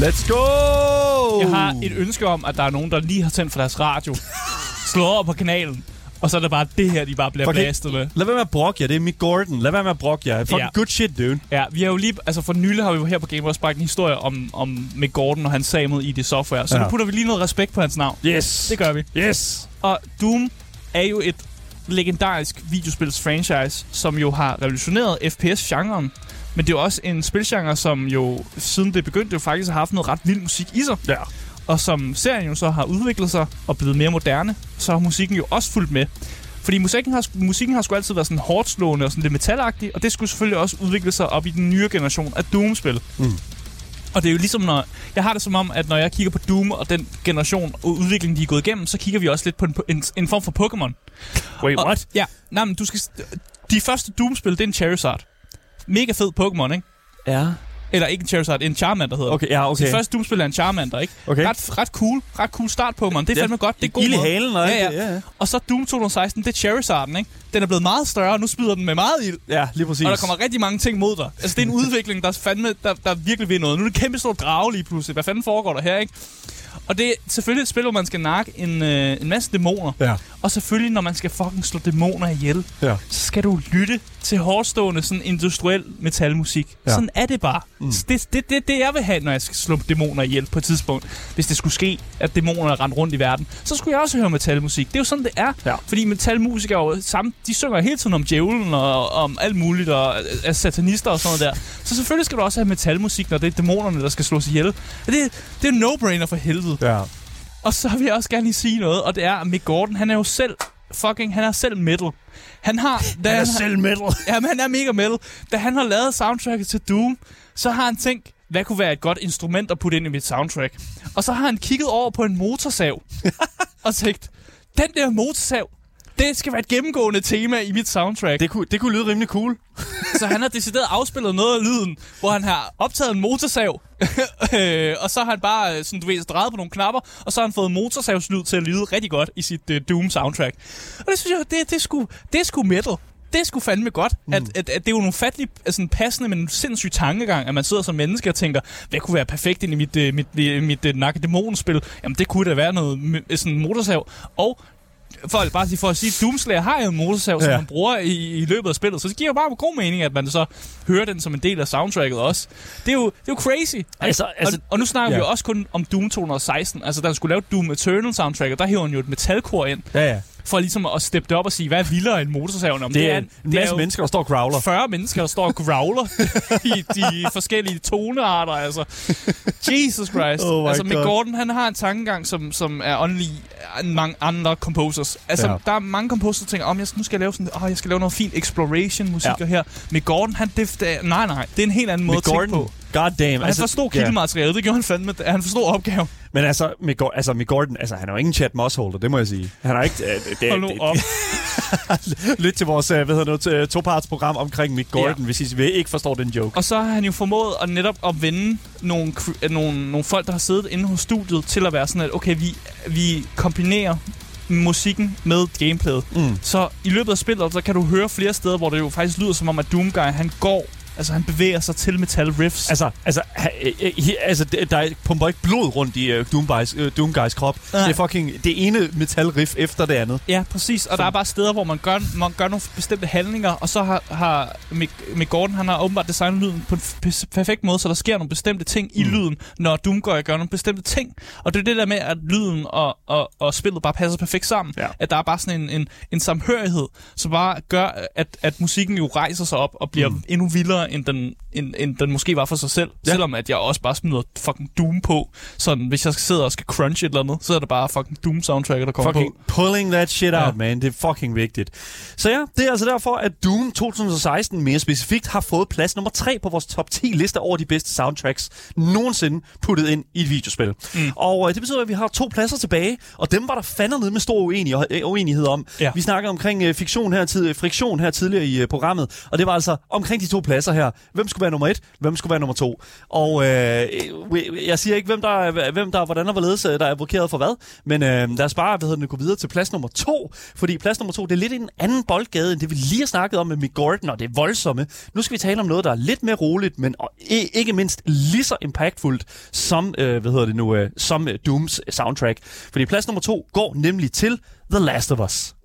Speaker 1: Let's go!
Speaker 2: Jeg har et ønske om, at der er nogen, der lige har tændt for deres radio, slået over på kanalen, og så er det bare det her, de bare bliver
Speaker 1: Okay.
Speaker 2: blastet med.
Speaker 1: Lad være med at brokke jer, det er Mick Gordon. Lad være med at brokke jer. Fucking
Speaker 2: Ja.
Speaker 1: good shit, dude.
Speaker 2: Ja, vi har jo lige, altså for nylig har vi jo her på Game Boys bragt en historie om, om Mick Gordon og hans sag mod ID Software, så
Speaker 1: Ja.
Speaker 2: nu putter vi lige noget respekt på hans navn.
Speaker 1: Yes.
Speaker 2: Det gør vi.
Speaker 1: Yes.
Speaker 2: Og Doom er jo et legendarisk videospils-franchise, som jo har revolutioneret FPS-genren. Men det er jo også en spilgenre, som jo siden det begyndte, jo faktisk har haft noget ret vild musik i sig.
Speaker 1: Ja.
Speaker 2: Og som serien jo så har udviklet sig og blevet mere moderne, så har musikken jo også fulgt med. Fordi musikken har, musikken har sgu altid været sådan hårdt slående og sådan lidt metalagtig, og det skulle selvfølgelig også udvikle sig op i den nye generation af Doom-spil.
Speaker 1: Mm.
Speaker 2: Og det er jo ligesom, når... Jeg har det som om, at når jeg kigger på Doom og den generation og udviklingen, de er gået igennem, så kigger vi også lidt på en, en, en form for Pokémon.
Speaker 1: Wait,
Speaker 2: Og-
Speaker 1: what?
Speaker 2: Ja, nej, men du skal... De første Doom-spil, det er en Charizard. Mega fed Pokémon, ikke?
Speaker 1: Ja.
Speaker 2: Eller ikke en Charizard, en Charmander hedder
Speaker 1: Okay, ja, okay.
Speaker 2: Det første Doom-spil er en Charmander, ikke?
Speaker 1: Okay.
Speaker 2: Ret, ret cool. Ret cool start Pokémon. Det er
Speaker 1: Ja,
Speaker 2: fandme godt. Det er god
Speaker 1: Ild halen og
Speaker 2: Ja, ja.
Speaker 1: ja.
Speaker 2: Og så Doom 2016, det er Charizarden, ikke? Den er blevet meget større, og nu spyder den med meget ild.
Speaker 1: Ja, lige præcis.
Speaker 2: Og der kommer rigtig mange ting mod dig. Altså, det er en udvikling, der, er fandme, der, der virkelig vil noget. Nu er det en kæmpe stor drage lige pludselig. Hvad fanden foregår der her, ikke? Og det er selvfølgelig et spil, hvor man skal nakke en, øh, en masse dæmoner.
Speaker 1: Ja.
Speaker 2: Og selvfølgelig, når man skal fucking slå dæmoner ihjel,
Speaker 1: Ja.
Speaker 2: så skal du lytte til hårdstående sådan industriel metalmusik. Ja. Sådan er det bare. Mm. Det, det, det, det jeg vil have, når jeg skal slå dæmoner ihjel på et tidspunkt. Hvis det skulle ske, at dæmonerne rendte rundt i verden, så skulle jeg også høre metalmusik. Det er jo sådan, det er.
Speaker 1: Ja.
Speaker 2: Fordi metalmusikere er jo samme, de synger hele tiden om djævlen og om alt muligt, og er satanister og sådan noget der. Så selvfølgelig skal du også have metalmusik, når det er dæmonerne, der skal slås ihjel. Og Det, det er no-brainer for helvede.
Speaker 1: Ja.
Speaker 2: Og så vil jeg også gerne lige sige noget, og det er, at Mick Gordon, han er jo selv fucking, han er selv metal. Han har... Da
Speaker 1: Han er
Speaker 2: har-
Speaker 1: selv metal.
Speaker 2: Ja, men han er mega metal. Da han har lavet soundtracket til Doom, så har han tænkt, hvad kunne være et godt instrument at putte ind i mit soundtrack? Og så har han kigget over på en motorsav og tænkt, den der motorsav, det skal være et gennemgående tema i mit soundtrack.
Speaker 1: Det kunne, det kunne lyde rimelig cool.
Speaker 2: Så han har decideret afspillet noget af lyden, hvor han har optaget en motorsav, øh, og så har han bare, øh, sådan, du ved, drejet på nogle knapper, og så har han fået motorsavslyd til at lyde rigtig godt i sit uh, Doom-soundtrack. Og det synes jeg, det, det, sgu, det sgu metal. Det sgu fandme godt, mm. at, at, at det er jo nogle fattelig, altså en passende, men en sindssyg tankegang, at man sidder som menneske og tænker, hvad kunne være perfekt ind i mit, uh, mit, mit, mit uh, Nakkedæmon-spil? Jamen, det kunne da være noget sådan en motorsav. Og for, bare for at sige, Doomslayer har jo en motorsav, som
Speaker 1: Ja.
Speaker 2: man bruger i, i løbet af spillet, så det giver jo bare god mening, at man så hører den som en del af soundtracket også. Det er jo, det er jo crazy.
Speaker 1: Altså- altså-
Speaker 2: og, og nu snakker
Speaker 1: ja.
Speaker 2: vi jo også kun om Doom 216. Altså, da han skulle lave Doom Eternal soundtrack, og der hæver han jo et metalkor ind,
Speaker 1: Ja, ja.
Speaker 2: For ligesom at steppe det op og sige, hvad er vildere end motorsaven? Om
Speaker 1: Det er en masse
Speaker 2: jo
Speaker 1: mennesker, der står og growler.
Speaker 2: 40 mennesker, der står og growler i de forskellige tonearter, altså. Jesus Christ.
Speaker 1: Oh
Speaker 2: altså, Mick. Gordon, han har en tankegang, som, som er åndelig end mange andre composers. Altså,
Speaker 1: Ja.
Speaker 2: der er mange composers, der tænker, om jeg, nu skal jeg lave sådan, åh, jeg skal lave noget fint exploration-musik
Speaker 1: Ja.
Speaker 2: her. Mick Gordon, han, det, det, nej, nej, det er en helt anden måde
Speaker 1: Mick
Speaker 2: at tænke
Speaker 1: Gordon.
Speaker 2: på.
Speaker 1: God damn.
Speaker 2: Og han forstod kildematerialet, det gjorde han fandme. Han forstod opgaven.
Speaker 1: Men altså, Gordon, altså, Mick Gordon, altså, han er jo ingen chat mossholder, det må jeg sige. Han har ikke... Øh, det,
Speaker 2: Hold nu
Speaker 1: det,
Speaker 2: op.
Speaker 1: Lyt til vores øh, hvad hedder det, to- topartsprogram omkring Mick Gordon,
Speaker 2: Ja.
Speaker 1: hvis I ikke forstår den joke.
Speaker 2: Og så har han jo formået at netop at vende nogle, øh, nogle, nogle folk, der har siddet inde hos studiet, til at være sådan, at okay, vi, vi kombinerer musikken med gameplayet.
Speaker 1: Mm.
Speaker 2: Så i løbet af spillet, så kan du høre flere steder, hvor det jo faktisk lyder som om, at Doomguy, han går Altså, han bevæger sig til metal riffs.
Speaker 1: Altså, altså, ha, øh, øh, altså der pumper ikke blod rundt i uh, Doomguys, uh, Doomguys krop.
Speaker 2: Nej.
Speaker 1: Det er fucking det ene metalriff efter det andet.
Speaker 2: Ja, præcis. Og der er bare steder, hvor man gør, man gør nogle bestemte handlinger, og så har, har Mick, Mick Gordon, han har åbenbart designet lyden på en perfekt måde, så der sker nogle bestemte ting i lyden, når Doomguy gør nogle bestemte ting. Og det er det der med, at lyden og, og, og spillet bare passer perfekt sammen.
Speaker 1: Ja.
Speaker 2: At der er bare sådan en, en, en samhørighed, som bare gør, at, at musikken jo rejser sig op og bliver mm. endnu vildere, end den, end, end den måske var for sig selv.
Speaker 1: Ja.
Speaker 2: Ja. Selvom at jeg også bare smider fucking Doom på. Sådan, hvis jeg skal sidde og skal crunch et eller andet, så er det bare fucking Doom-soundtracket, der kommer
Speaker 1: Fucking
Speaker 2: på.
Speaker 1: pulling that shit
Speaker 2: Ja.
Speaker 1: out, man. Det er fucking vigtigt. Så ja, det er altså derfor, at Doom 2016 mere specifikt har fået plads nummer 3 på vores top 10 liste over de bedste soundtracks nogensinde puttet ind i et videospil. Mm. Og øh, det betyder, at vi har to pladser tilbage, og dem var der fandme med stor uenighed, øh, uenighed om.
Speaker 2: Ja.
Speaker 1: Vi snakker omkring øh, fiktion her tid, friktion her tidligere i øh, programmet, og det var altså omkring de to pladser her. Hvem skulle være nummer et? Hvem skulle være nummer to? Og øh, øh, øh jeg siger ikke, hvem der, hvem der hvordan og hvorledes øh, der er blokeret for hvad, men øh, lad os bare hvad hedder det, gå videre til plads nummer to, fordi plads nummer to, det er lidt en anden boldgade, end det vi lige har snakket om med Mick Gordon, og det voldsomme. Nu skal vi tale om noget, der er lidt mere roligt, men og, ikke mindst lige så impactfuldt som, øh, hvad hedder det nu, øh, som Dooms soundtrack. Fordi plads nummer to går nemlig til The Last of Us.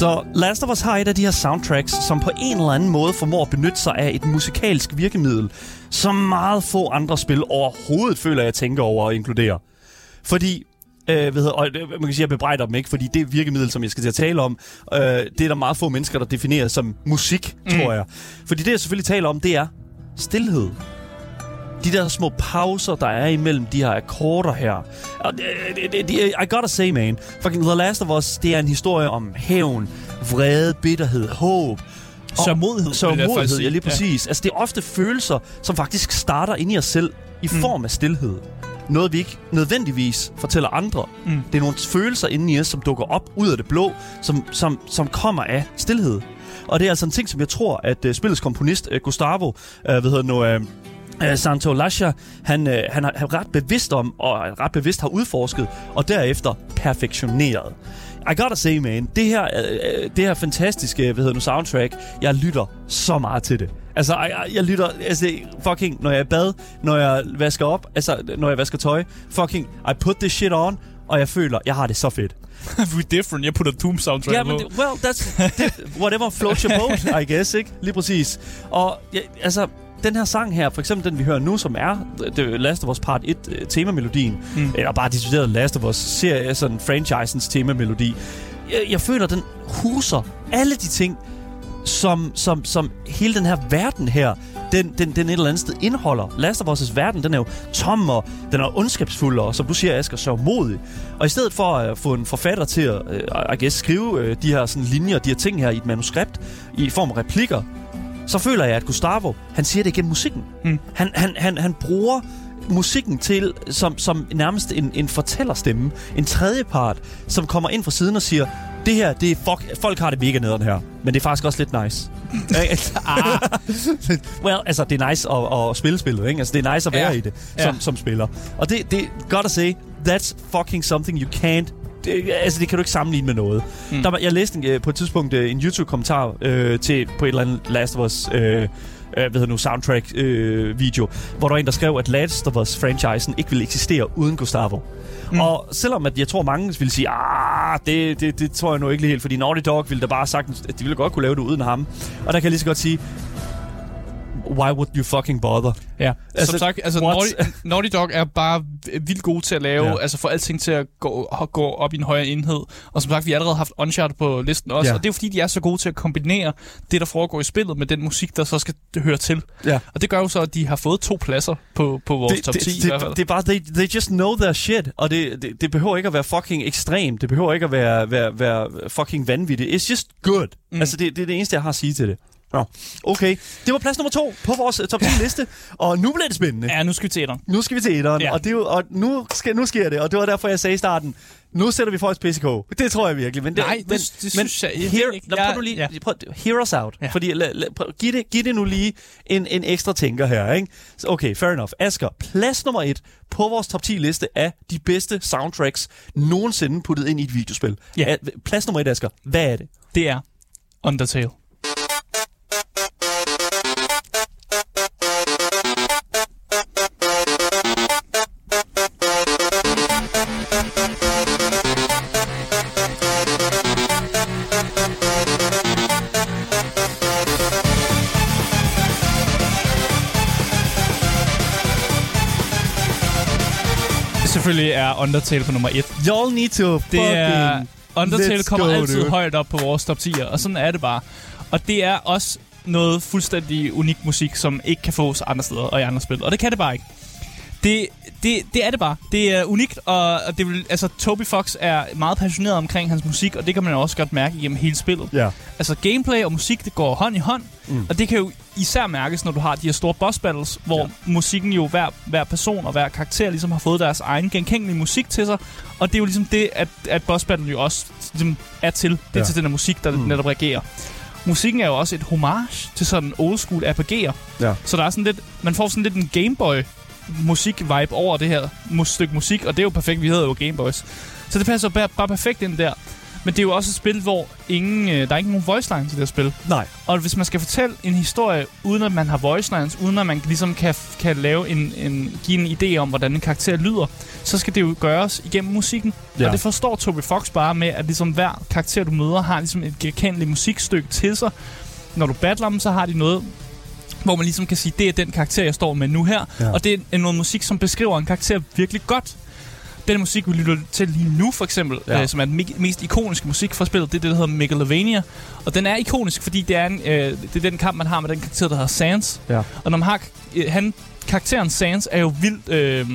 Speaker 1: Så Last of Us har et af de her soundtracks, som på en eller anden måde formår at benytte sig af et musikalsk virkemiddel, som meget få andre spil overhovedet føler, jeg tænker over at inkludere. Fordi Øh, hedder, og øh, man kan sige, at jeg bebrejder dem ikke, fordi det virkemiddel, som jeg skal til at tale om, øh, det er der meget få mennesker, der definerer som musik, mm. tror jeg. Fordi det, jeg selvfølgelig taler om, det er stillhed de der små pauser, der er imellem de her akkorder her. Og det, det, det, I gotta say, man. Fucking The Last of Us, det er en historie om hævn, vrede, bitterhed, håb.
Speaker 2: Sørgmodighed,
Speaker 1: Sørgmodighed, ja, lige præcis. Ja. Altså, det er ofte følelser, som faktisk starter inde i os selv i
Speaker 2: Mm.
Speaker 1: form af stillhed. Noget, vi ikke nødvendigvis fortæller andre.
Speaker 2: Mm.
Speaker 1: Det er nogle følelser inde i os, som dukker op ud af det blå, som, som, som kommer af stillhed. Og det er altså en ting, som jeg tror, at uh, spillets komponist uh, Gustavo, uh, hvad hedder nu, uh, uh, Santo Lascia, han, uh, han, er, ret bevidst om, og ret bevidst har udforsket, og derefter perfektioneret. I gotta say, man, det her, uh, det her fantastiske, hvad hedder nu, soundtrack, jeg lytter så meget til det. Altså, jeg, jeg, jeg lytter, altså, fucking, når jeg er bad, når jeg vasker op, altså, når jeg vasker tøj, fucking, I put this shit on, og jeg føler, jeg har det så fedt.
Speaker 2: We're different. Jeg putter Doom soundtrack
Speaker 1: Ja,
Speaker 2: på.
Speaker 1: men det, well, that's det, whatever floats your boat, I guess, ikke? Lige præcis. Og ja, altså, den her sang her, for eksempel den, vi hører nu, som er The Last of Us Part 1 uh, temamelodien, mm. eller bare decideret Last of Us serie, sådan franchisens temamelodi, jeg, jeg føler, den huser alle de ting, som, som, som hele den her verden her, den, den, den et eller andet sted indeholder. Last of Us' verden, den er jo tom, og den er ondskabsfuld, og som du siger, Asger, så modig. Og i stedet for at få en forfatter til at, uh, I guess, skrive uh, de her sådan, linjer, de her ting her i et manuskript, i form af replikker, så føler jeg, at Gustavo, han siger det gennem musikken.
Speaker 2: Mm.
Speaker 1: Han, han, han, han bruger musikken til som, som nærmest en, en fortællerstemme, en tredje part, som kommer ind fra siden og siger, det her, det er fuck, folk har det mega nederen her, men det er faktisk også lidt nice. ah. well, altså, det er nice at, at spille spillet, ikke? Altså, det er nice at være
Speaker 2: Ja.
Speaker 1: i det som,
Speaker 2: Ja.
Speaker 1: som spiller. Og det, det gotta say, that's fucking something you can't det, altså, det kan du ikke sammenligne med noget. Mm. Der var, jeg læste en, øh, på et tidspunkt øh, en YouTube-kommentar øh, til på et eller andet Last of Us øh, øh, hvad nu, soundtrack-video, øh, video, hvor der var en, der skrev, at Last of Us-franchisen ikke ville eksistere uden Gustavo. Mm. Og selvom at jeg tror, mange ville sige, ah, det, det, det tror jeg nu ikke lige helt, fordi Naughty Dog ville da bare sagtens, at de ville godt kunne lave det uden ham. Og der kan jeg lige så godt sige, why would you fucking bother?
Speaker 2: Ja,
Speaker 1: Altså,
Speaker 2: som sagt, altså
Speaker 1: what?
Speaker 2: Naughty, Naughty Dog er bare vildt gode til at lave,
Speaker 1: Ja.
Speaker 2: altså få alting til at gå, gå op i en højere enhed. Og som sagt, vi har allerede haft Uncharted på listen også,
Speaker 1: Ja.
Speaker 2: og det er jo fordi, de er så gode til at kombinere det, der foregår i spillet, med den musik, der så skal høre til.
Speaker 1: Ja.
Speaker 2: Og det gør jo så, at de har fået to pladser på, på vores
Speaker 1: det,
Speaker 2: top 10
Speaker 1: det,
Speaker 2: i hvert
Speaker 1: det,
Speaker 2: fald.
Speaker 1: det er bare, they, they just know their shit, og det, det, det behøver ikke at være fucking ekstremt. Det behøver ikke at være, være, være fucking vanvittigt. It's just good. Mm. Altså, det, det er det eneste, jeg har at sige til det. Nå, okay. Det var plads nummer to på vores uh, top 10 liste, og nu bliver det spændende.
Speaker 2: Ja, nu skal vi til etteren.
Speaker 1: Nu skal vi til etteren,
Speaker 2: Ja.
Speaker 1: og, det er og nu, skal, nu sker det, og det var derfor, jeg sagde i starten, nu sætter vi faktisk PCK. Det tror jeg virkelig. Men det,
Speaker 2: Nej, det-
Speaker 1: men,
Speaker 2: det
Speaker 1: men
Speaker 2: synes jeg- jeg
Speaker 1: hear,
Speaker 2: ikke.
Speaker 1: Nå, prøv nu lige,
Speaker 2: ja.
Speaker 1: prøv, hear us out.
Speaker 2: Ja.
Speaker 1: Fordi, la, la, prøv, giv, det, giv det nu lige en, en ekstra tænker her. Ikke? Så, okay, fair enough. Asger, plads nummer et på vores top 10 liste af de bedste soundtracks nogensinde puttet ind i et videospil.
Speaker 2: Ja.
Speaker 1: Plads nummer et, Asger. Hvad er det?
Speaker 2: Det er Undertale. Selvfølgelig er Undertale på nummer 1.
Speaker 1: Y'all need to
Speaker 2: Det er...
Speaker 1: fucking...
Speaker 2: Undertale kommer
Speaker 1: go,
Speaker 2: altid
Speaker 1: dude.
Speaker 2: højt op på vores top 10'er, og sådan er det bare. Og det er også noget fuldstændig unik musik, som ikke kan fås andre steder og i andre spil. Og det kan det bare ikke. Det, det, det er det bare. Det er unikt, og og det vil, altså, Toby Fox er meget passioneret omkring hans musik, og det kan man også godt mærke igennem hele spillet.
Speaker 1: Ja.
Speaker 2: Altså gameplay og musik, det går hånd i hånd, mm. og det kan jo især mærkes, når du har de her store boss battles, hvor
Speaker 1: Ja.
Speaker 2: musikken jo, hver, hver person og hver karakter ligesom har fået deres egen genkendelige musik til sig, og det er jo ligesom det, at, at boss battle jo også ligesom er til. Det er
Speaker 1: Ja.
Speaker 2: til den her musik, der
Speaker 1: Mm.
Speaker 2: netop reagerer. Musikken er jo også et homage til sådan old school RPG'er.
Speaker 1: Ja.
Speaker 2: Så der er sådan lidt, man får sådan lidt en Gameboy musik-vibe over det her mus- stykke musik, og det er jo perfekt, vi hedder jo Gameboys. Så det passer bare, bare perfekt ind der. Men det er jo også et spil, hvor ingen, øh, der er ikke nogen voice line til det her spil.
Speaker 1: Nej.
Speaker 2: Og hvis man skal fortælle en historie, uden at man har voice lines, uden at man ligesom kan, kan lave en, en, give en idé om, hvordan en karakter lyder, så skal det jo gøres igennem musikken.
Speaker 1: Ja.
Speaker 2: Og det forstår Toby Fox bare med, at ligesom hver karakter, du møder, har ligesom et genkendeligt musikstykke til sig. Når du battler dem, så har de noget, hvor man ligesom kan sige, det er den karakter, jeg står med nu her.
Speaker 1: Ja.
Speaker 2: Og det er noget musik, som beskriver en karakter virkelig godt. Den musik, vi lytter til lige nu, for eksempel,
Speaker 1: Ja.
Speaker 2: øh, som er den me- mest ikoniske musik fra spillet, det er det, der hedder Megalovania. Og den er ikonisk, fordi det er, en, øh, det er den kamp, man har med den karakter, der hedder Sans.
Speaker 1: Ja.
Speaker 2: Og når man har... Øh, han, karakteren Sans er jo vildt... Øh,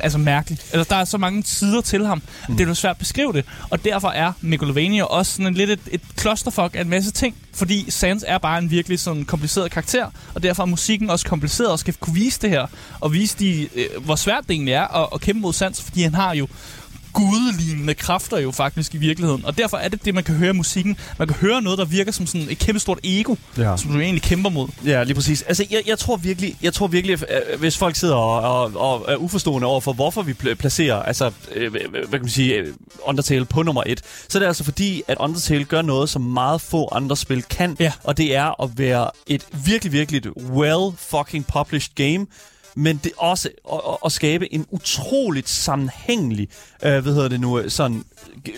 Speaker 2: altså mærkelig. Altså, der er så mange sider til ham, mm. det er jo svært at beskrive det. Og derfor er Megalovania også sådan en, lidt et, et clusterfuck af en masse ting. Fordi Sans er bare en virkelig sådan kompliceret karakter, og derfor er musikken også kompliceret og skal kunne vise det her. Og vise, de, øh, hvor svært det egentlig er at, at kæmpe mod Sans, fordi han har jo gudelignende kræfter jo faktisk i virkeligheden. Og derfor er det det, man kan høre i musikken. Man kan høre noget, der virker som sådan et kæmpe stort ego,
Speaker 1: Ja.
Speaker 2: som du egentlig kæmper mod.
Speaker 1: Ja, lige præcis. Altså, jeg, jeg tror virkelig, jeg tror virkelig, øh, hvis folk sidder og, og, og er uforstående over for, hvorfor vi pl- placerer, altså, øh, hvad hvad kan man sige, øh, Undertale på nummer et, så er det altså fordi, at Undertale gør noget, som meget få andre spil kan,
Speaker 2: Ja.
Speaker 1: og det er at være et virkelig, virkelig well fucking published game, men det er også at, at, skabe en utroligt sammenhængelig, øh, hvad hedder det nu, øh, sådan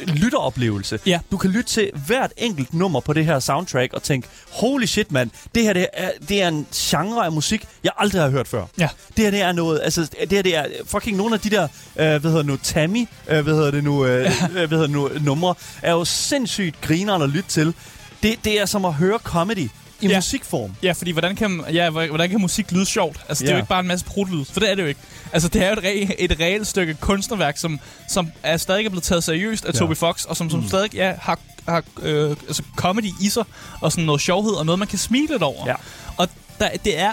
Speaker 1: lytteroplevelse.
Speaker 2: Ja.
Speaker 1: Du kan lytte til hvert enkelt nummer på det her soundtrack og tænke, holy shit mand, det her det er, det er en genre af musik, jeg aldrig har hørt før.
Speaker 2: Ja.
Speaker 1: Det her det er noget, altså det her det er fucking nogle af de der, øh, hvad hedder det nu, Tammy, øh, hvad hedder det nu, øh, øh, hvad hedder det nu, numre, er jo sindssygt grineren at lytte til. Det, det er som at høre comedy i
Speaker 2: Ja.
Speaker 1: musikform.
Speaker 2: Ja, fordi hvordan kan, ja, hvordan kan musik lyde sjovt? Altså, det er jo ikke bare en masse prutlyd, for det er det jo ikke. Altså, det er jo et, re- et reelt stykke kunstnerværk, som, som er stadig er blevet taget seriøst af
Speaker 1: ja.
Speaker 2: Toby Fox, og som, som mm. stadig ja, har, har øh, altså comedy i sig, og sådan noget sjovhed, og noget, man kan smile lidt over.
Speaker 1: Ja.
Speaker 2: Og der, det er,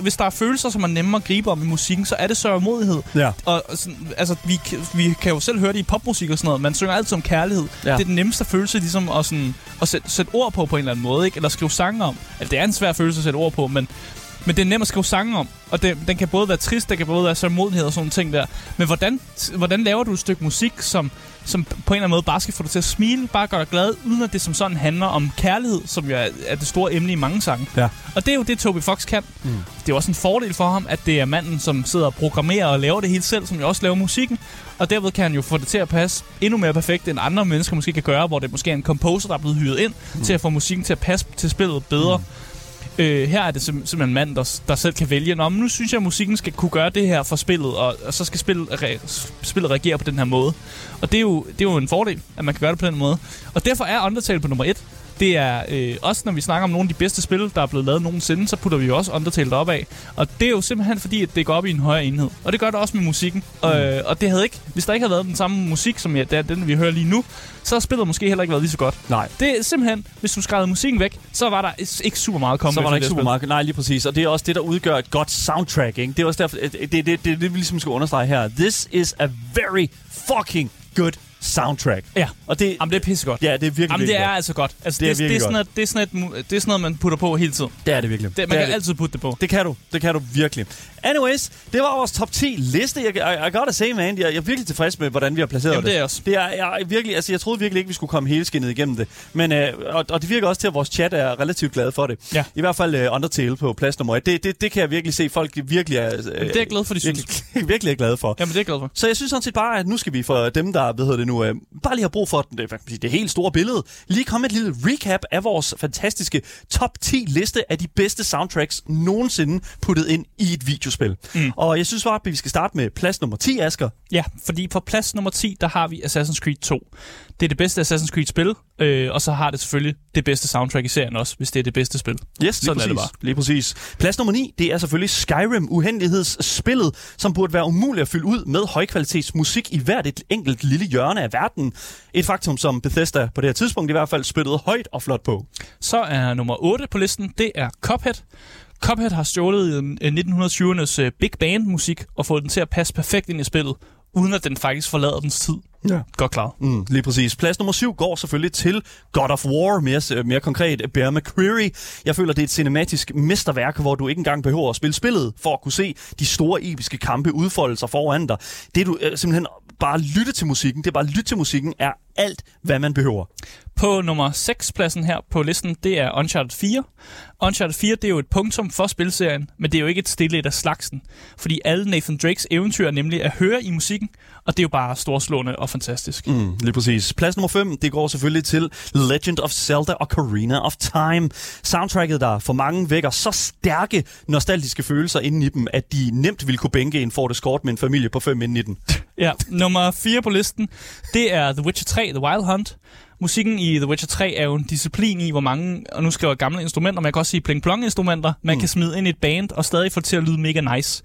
Speaker 2: hvis der er følelser, som er nemme at gribe om i musikken, så er det sørgmodighed.
Speaker 1: Ja.
Speaker 2: Og sådan, altså, vi, vi kan jo selv høre det i popmusik og sådan noget. Man synger altid om kærlighed.
Speaker 1: Ja.
Speaker 2: Ja. Det er den nemmeste følelse ligesom at, sådan, at sætte, sætte ord på på en eller anden måde. Ikke? Eller skrive sange om. Altså, det er en svær følelse at sætte ord på, men, men det er nemt at skrive sange om. Og det, den kan både være trist, den kan både være sørgmodighed og sådan nogle ting der. Men hvordan, hvordan laver du et stykke musik, som, som på en eller anden måde bare skal få dig til at smile, bare gøre dig glad, uden at det som sådan handler om kærlighed, som jo er, er det store emne i mange sange.
Speaker 1: Ja.
Speaker 2: Og det er jo det, Toby Fox kan. Mm. Det er jo også en fordel for ham, at det er manden, som sidder og programmerer og laver det hele selv, som jo også laver musikken. Og derved kan han jo få det til at passe endnu mere perfekt, end andre mennesker måske kan gøre, hvor det måske er en composer, der er blevet hyret ind mm. til at få musikken til at passe til spillet bedre. Mm. Øh, her er det sim- simpelthen en mand, der, der selv kan vælge, Nå, men nu synes jeg, at musikken skal kunne gøre det her for spillet, og, og så skal spillet, re- spillet reagere på den her måde. Og det er, jo, det er jo en fordel, at man kan gøre det på den måde. Og derfor er Undertale på nummer et. Det Det er øh, også, når vi snakker om nogle af de bedste spil, der er blevet lavet nogensinde, så putter vi jo også Undertale op af. Og det er jo simpelthen fordi, at det går op i en højere enhed. Og det gør det også med musikken. Mm. Øh, og det havde ikke, hvis der ikke havde været den samme musik, som jeg, der, den vi hører lige nu, så har spillet måske heller ikke været lige så godt.
Speaker 1: Nej.
Speaker 2: Det er simpelthen, hvis du skrædede musikken væk, så var der ikke super meget kommet
Speaker 1: Så var der ikke
Speaker 2: det
Speaker 1: super meget. Nej, lige præcis. Og det er også det, der udgør et godt soundtrack, ikke? Det er også derfor, det, det, det, det, det, det vi ligesom skal understrege her. This is a very fucking good soundtrack.
Speaker 2: Ja.
Speaker 1: Og det,
Speaker 2: Jamen, det er pissegodt.
Speaker 1: ja, det er virkelig,
Speaker 2: Jamen, det er
Speaker 1: godt.
Speaker 2: altså godt. Altså,
Speaker 1: Det er
Speaker 2: det, det,
Speaker 1: virkelig
Speaker 2: er sådan noget, det, er sådan et, mu- det er sådan noget, man putter på hele tiden.
Speaker 1: Det er det virkelig.
Speaker 2: Det, man
Speaker 1: er
Speaker 2: kan altid putte det på.
Speaker 1: Det kan du. Det kan du virkelig. Anyways, det var vores top 10 liste. Jeg, I, I gotta say, man, jeg, jeg er virkelig tilfreds med, hvordan vi har placeret
Speaker 2: Jamen,
Speaker 1: det.
Speaker 2: det er også.
Speaker 1: Det er, jeg, virkelig, altså, jeg troede virkelig ikke, vi skulle komme hele skinnet igennem det. Men, øh, og, og, det virker også til, at vores chat er relativt glad for det.
Speaker 2: Ja.
Speaker 1: I hvert fald uh, Undertale på plads nummer 1. Det, det, det kan jeg virkelig se, folk virkelig er, øh,
Speaker 2: det er jeg glad for, de synes.
Speaker 1: virkelig, virkelig er glade for.
Speaker 2: Jamen, det er jeg glad for.
Speaker 1: Så jeg synes sådan set bare, at nu skal vi for dem, der hedder det nu, øh, bare lige har brug for det, sige, det helt store billede, lige komme et lille recap af vores fantastiske top 10 liste af de bedste soundtracks nogensinde puttet ind i et videospil. Mm. Og jeg synes bare, at vi skal starte med plads nummer 10, Asger.
Speaker 2: Ja, fordi på plads nummer 10, der har vi Assassin's Creed 2. Det er det bedste Assassin's Creed-spil, øh, og så har det selvfølgelig det bedste soundtrack i serien også, hvis det er det bedste spil.
Speaker 1: Yes, lige
Speaker 2: Sådan er
Speaker 1: præcis.
Speaker 2: det bare.
Speaker 1: Lige præcis. Plads nummer 9, det er selvfølgelig Skyrim, uhendighedsspillet, som burde være umuligt at fylde ud med højkvalitets musik i hvert et enkelt lille hjørne af verden. Et faktum, som Bethesda på det her tidspunkt i hvert fald spillede højt og flot på.
Speaker 2: Så er nummer 8 på listen, det er Cuphead. Cuphead har stjålet øh, 1920'ernes øh, big band musik og fået den til at passe perfekt ind i spillet, uden at den faktisk forlader dens tid.
Speaker 1: Ja.
Speaker 2: Godt klaret.
Speaker 1: Mm, lige præcis. Plads nummer syv går selvfølgelig til God of War, mere, mere konkret Bear McCreary. Jeg føler, det er et cinematisk mesterværk, hvor du ikke engang behøver at spille spillet, for at kunne se de store episke kampe udfolde sig foran dig. Det du øh, simpelthen bare lytte til musikken, det er bare lytte til musikken, er alt, hvad man behøver.
Speaker 2: På nummer 6 pladsen her på listen, det er Uncharted 4. Uncharted 4, det er jo et punktum for spilserien, men det er jo ikke et stille et af slagsen. Fordi alle Nathan Drakes eventyr er nemlig at høre i musikken, og det er jo bare storslående og fantastisk. Mm.
Speaker 1: Lige præcis. Plads nummer 5, det går selvfølgelig til Legend of Zelda og Ocarina of Time. Soundtracket, der for mange vækker så stærke nostalgiske følelser inden i dem, at de nemt ville kunne bænke en Ford Escort med en familie på 5 inden i den.
Speaker 2: Ja, nummer 4 på listen, det er The Witcher 3, The Wild Hunt. Musikken i The Witcher 3 er jo en disciplin i, hvor mange, og nu skal jeg gamle instrumenter, man kan også sige pling-plong instrumenter, man mm. kan smide ind i et band og stadig få det til at lyde mega nice.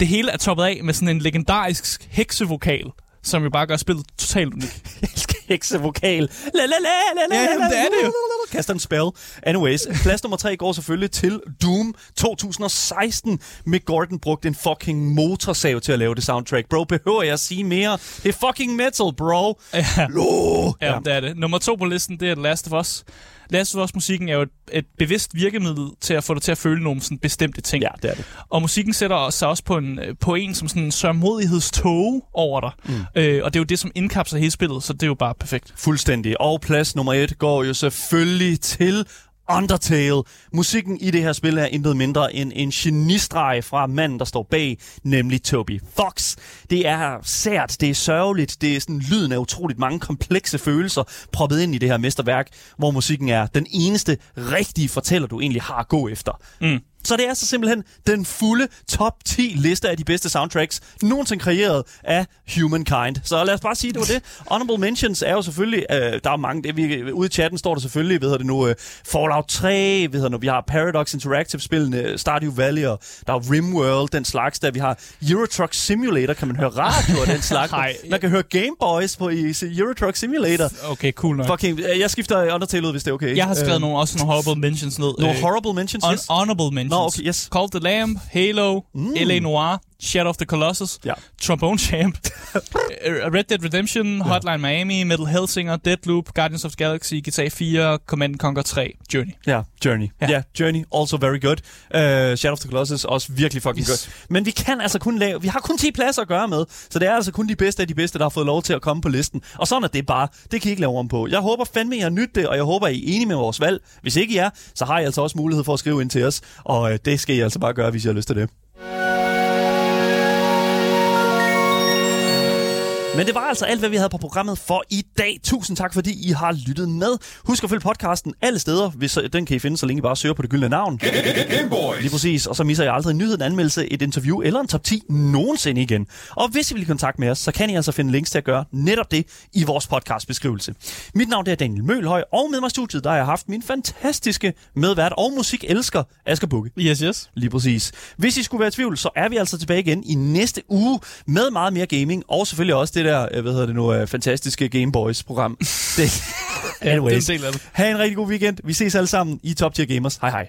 Speaker 2: Det hele er toppet af med sådan en legendarisk heksevokal, som jo bare gør spillet totalt unikt.
Speaker 1: Jeg elsker heksevokal. La, la, la, la, la,
Speaker 2: Ja, jamen, det er det jo.
Speaker 1: Kaster en spell. Anyways, plads nummer tre går selvfølgelig til Doom 2016. Mick Gordon brugte en fucking motorsav til at lave det soundtrack. Bro, behøver jeg at sige mere? Det er fucking metal, bro.
Speaker 2: Ja.
Speaker 1: Lo.
Speaker 2: Ja, det er det. Nummer to på listen, det er The Last of Us. Last of Us-musikken er jo et, et bevidst virkemiddel til at få dig til at føle nogle sådan bestemte ting.
Speaker 1: Ja, det er det.
Speaker 2: Og musikken sætter sig også på en, på en som sådan en sørmodighedstog over dig. Mm. Øh, og det er jo det, som indkapsler hele spillet, så det er jo bare perfekt.
Speaker 1: Fuldstændig. Og plads nummer et går jo selvfølgelig til Undertale. Musikken i det her spil er intet mindre end en genistreg fra manden, der står bag, nemlig Toby Fox. Det er sært, det er sørgeligt, det er sådan lyden af utroligt mange komplekse følelser proppet ind i det her mesterværk, hvor musikken er den eneste rigtige fortæller, du egentlig har at gå efter.
Speaker 2: Mm.
Speaker 1: Så det er så simpelthen den fulde top 10 liste af de bedste soundtracks nogensinde kreeret af Humankind. Så lad os bare sige, det var det. Honorable Mentions er jo selvfølgelig, øh, der er mange, det, vi, ude i chatten står der selvfølgelig, hedder det nu, øh, Fallout 3, hvad hedder det nu, vi har Paradox Interactive-spillene, Stardew Valley, og der er Rimworld, den slags der. Vi har Euro Truck Simulator, kan man høre radio og den slags. Man kan høre Game Boys på i Euro Truck Simulator.
Speaker 2: Okay, cool nok.
Speaker 1: Fucking, øh, jeg skifter Undertale ud, hvis det er okay.
Speaker 2: Jeg har skrevet
Speaker 1: Øh,
Speaker 2: nogle, også nogle horrible mentions ned.
Speaker 1: Nogle
Speaker 2: Øh,
Speaker 1: horrible mentions, yes.
Speaker 2: Honorable mentions.
Speaker 1: Nå, okay, yes.
Speaker 2: Call the Lamb, Halo, mm. L.A. Noir, Shadow of the Colossus,
Speaker 1: Ja.
Speaker 2: Trombone Champ, øh, Red Dead Redemption, Hotline Miami, Metal Hellsinger, Deadloop, Guardians of the Galaxy, GTA 4, Command Conquer 3, Journey.
Speaker 1: Ja, Journey. Ja,
Speaker 2: Ja.
Speaker 1: Journey, also very good. Uh, Shadow of the Colossus, også virkelig fucking
Speaker 2: Yes.
Speaker 1: good. Men vi kan altså kun lave, vi har kun 10 pladser at gøre med, så det er altså kun de bedste af de bedste, der har fået lov til at komme på listen. Og sådan er det bare. Det kan I ikke lave om på. Jeg håber fandme, I har nydt det, og jeg håber, I er enige med vores valg. Hvis ikke I er, så har I altså også mulighed for at skrive ind til os, og uh, det skal I altså bare gøre, hvis I har lyst til det. Men det var altså alt, hvad vi havde på programmet for i dag. Tusind tak, fordi I har lyttet med. Husk at følge podcasten alle steder, hvis den kan I finde, så længe I bare søger på det gyldne navn.
Speaker 3: Gameboys.
Speaker 1: Lige præcis, og så misser jeg aldrig en nyhed, en anmeldelse, et interview eller en top 10 nogensinde igen. Og hvis I vil i kontakt med os, så kan I altså finde links til at gøre netop det i vores podcastbeskrivelse. Mit navn er Daniel Mølhøj, og med mig i studiet, der har jeg haft min fantastiske medvært og musikelsker, Asger Bukke.
Speaker 2: Yes, yes.
Speaker 1: Lige præcis. Hvis I skulle være i tvivl, så er vi altså tilbage igen i næste uge med meget mere gaming, og selvfølgelig også det der, øh, hvad hedder det nu, øh, fantastiske Gameboys-program. det,
Speaker 2: Ja,
Speaker 1: anyways,
Speaker 2: det er en del af det.
Speaker 1: ha' en rigtig god weekend. Vi ses alle sammen i Top Tier Gamers. Hej hej.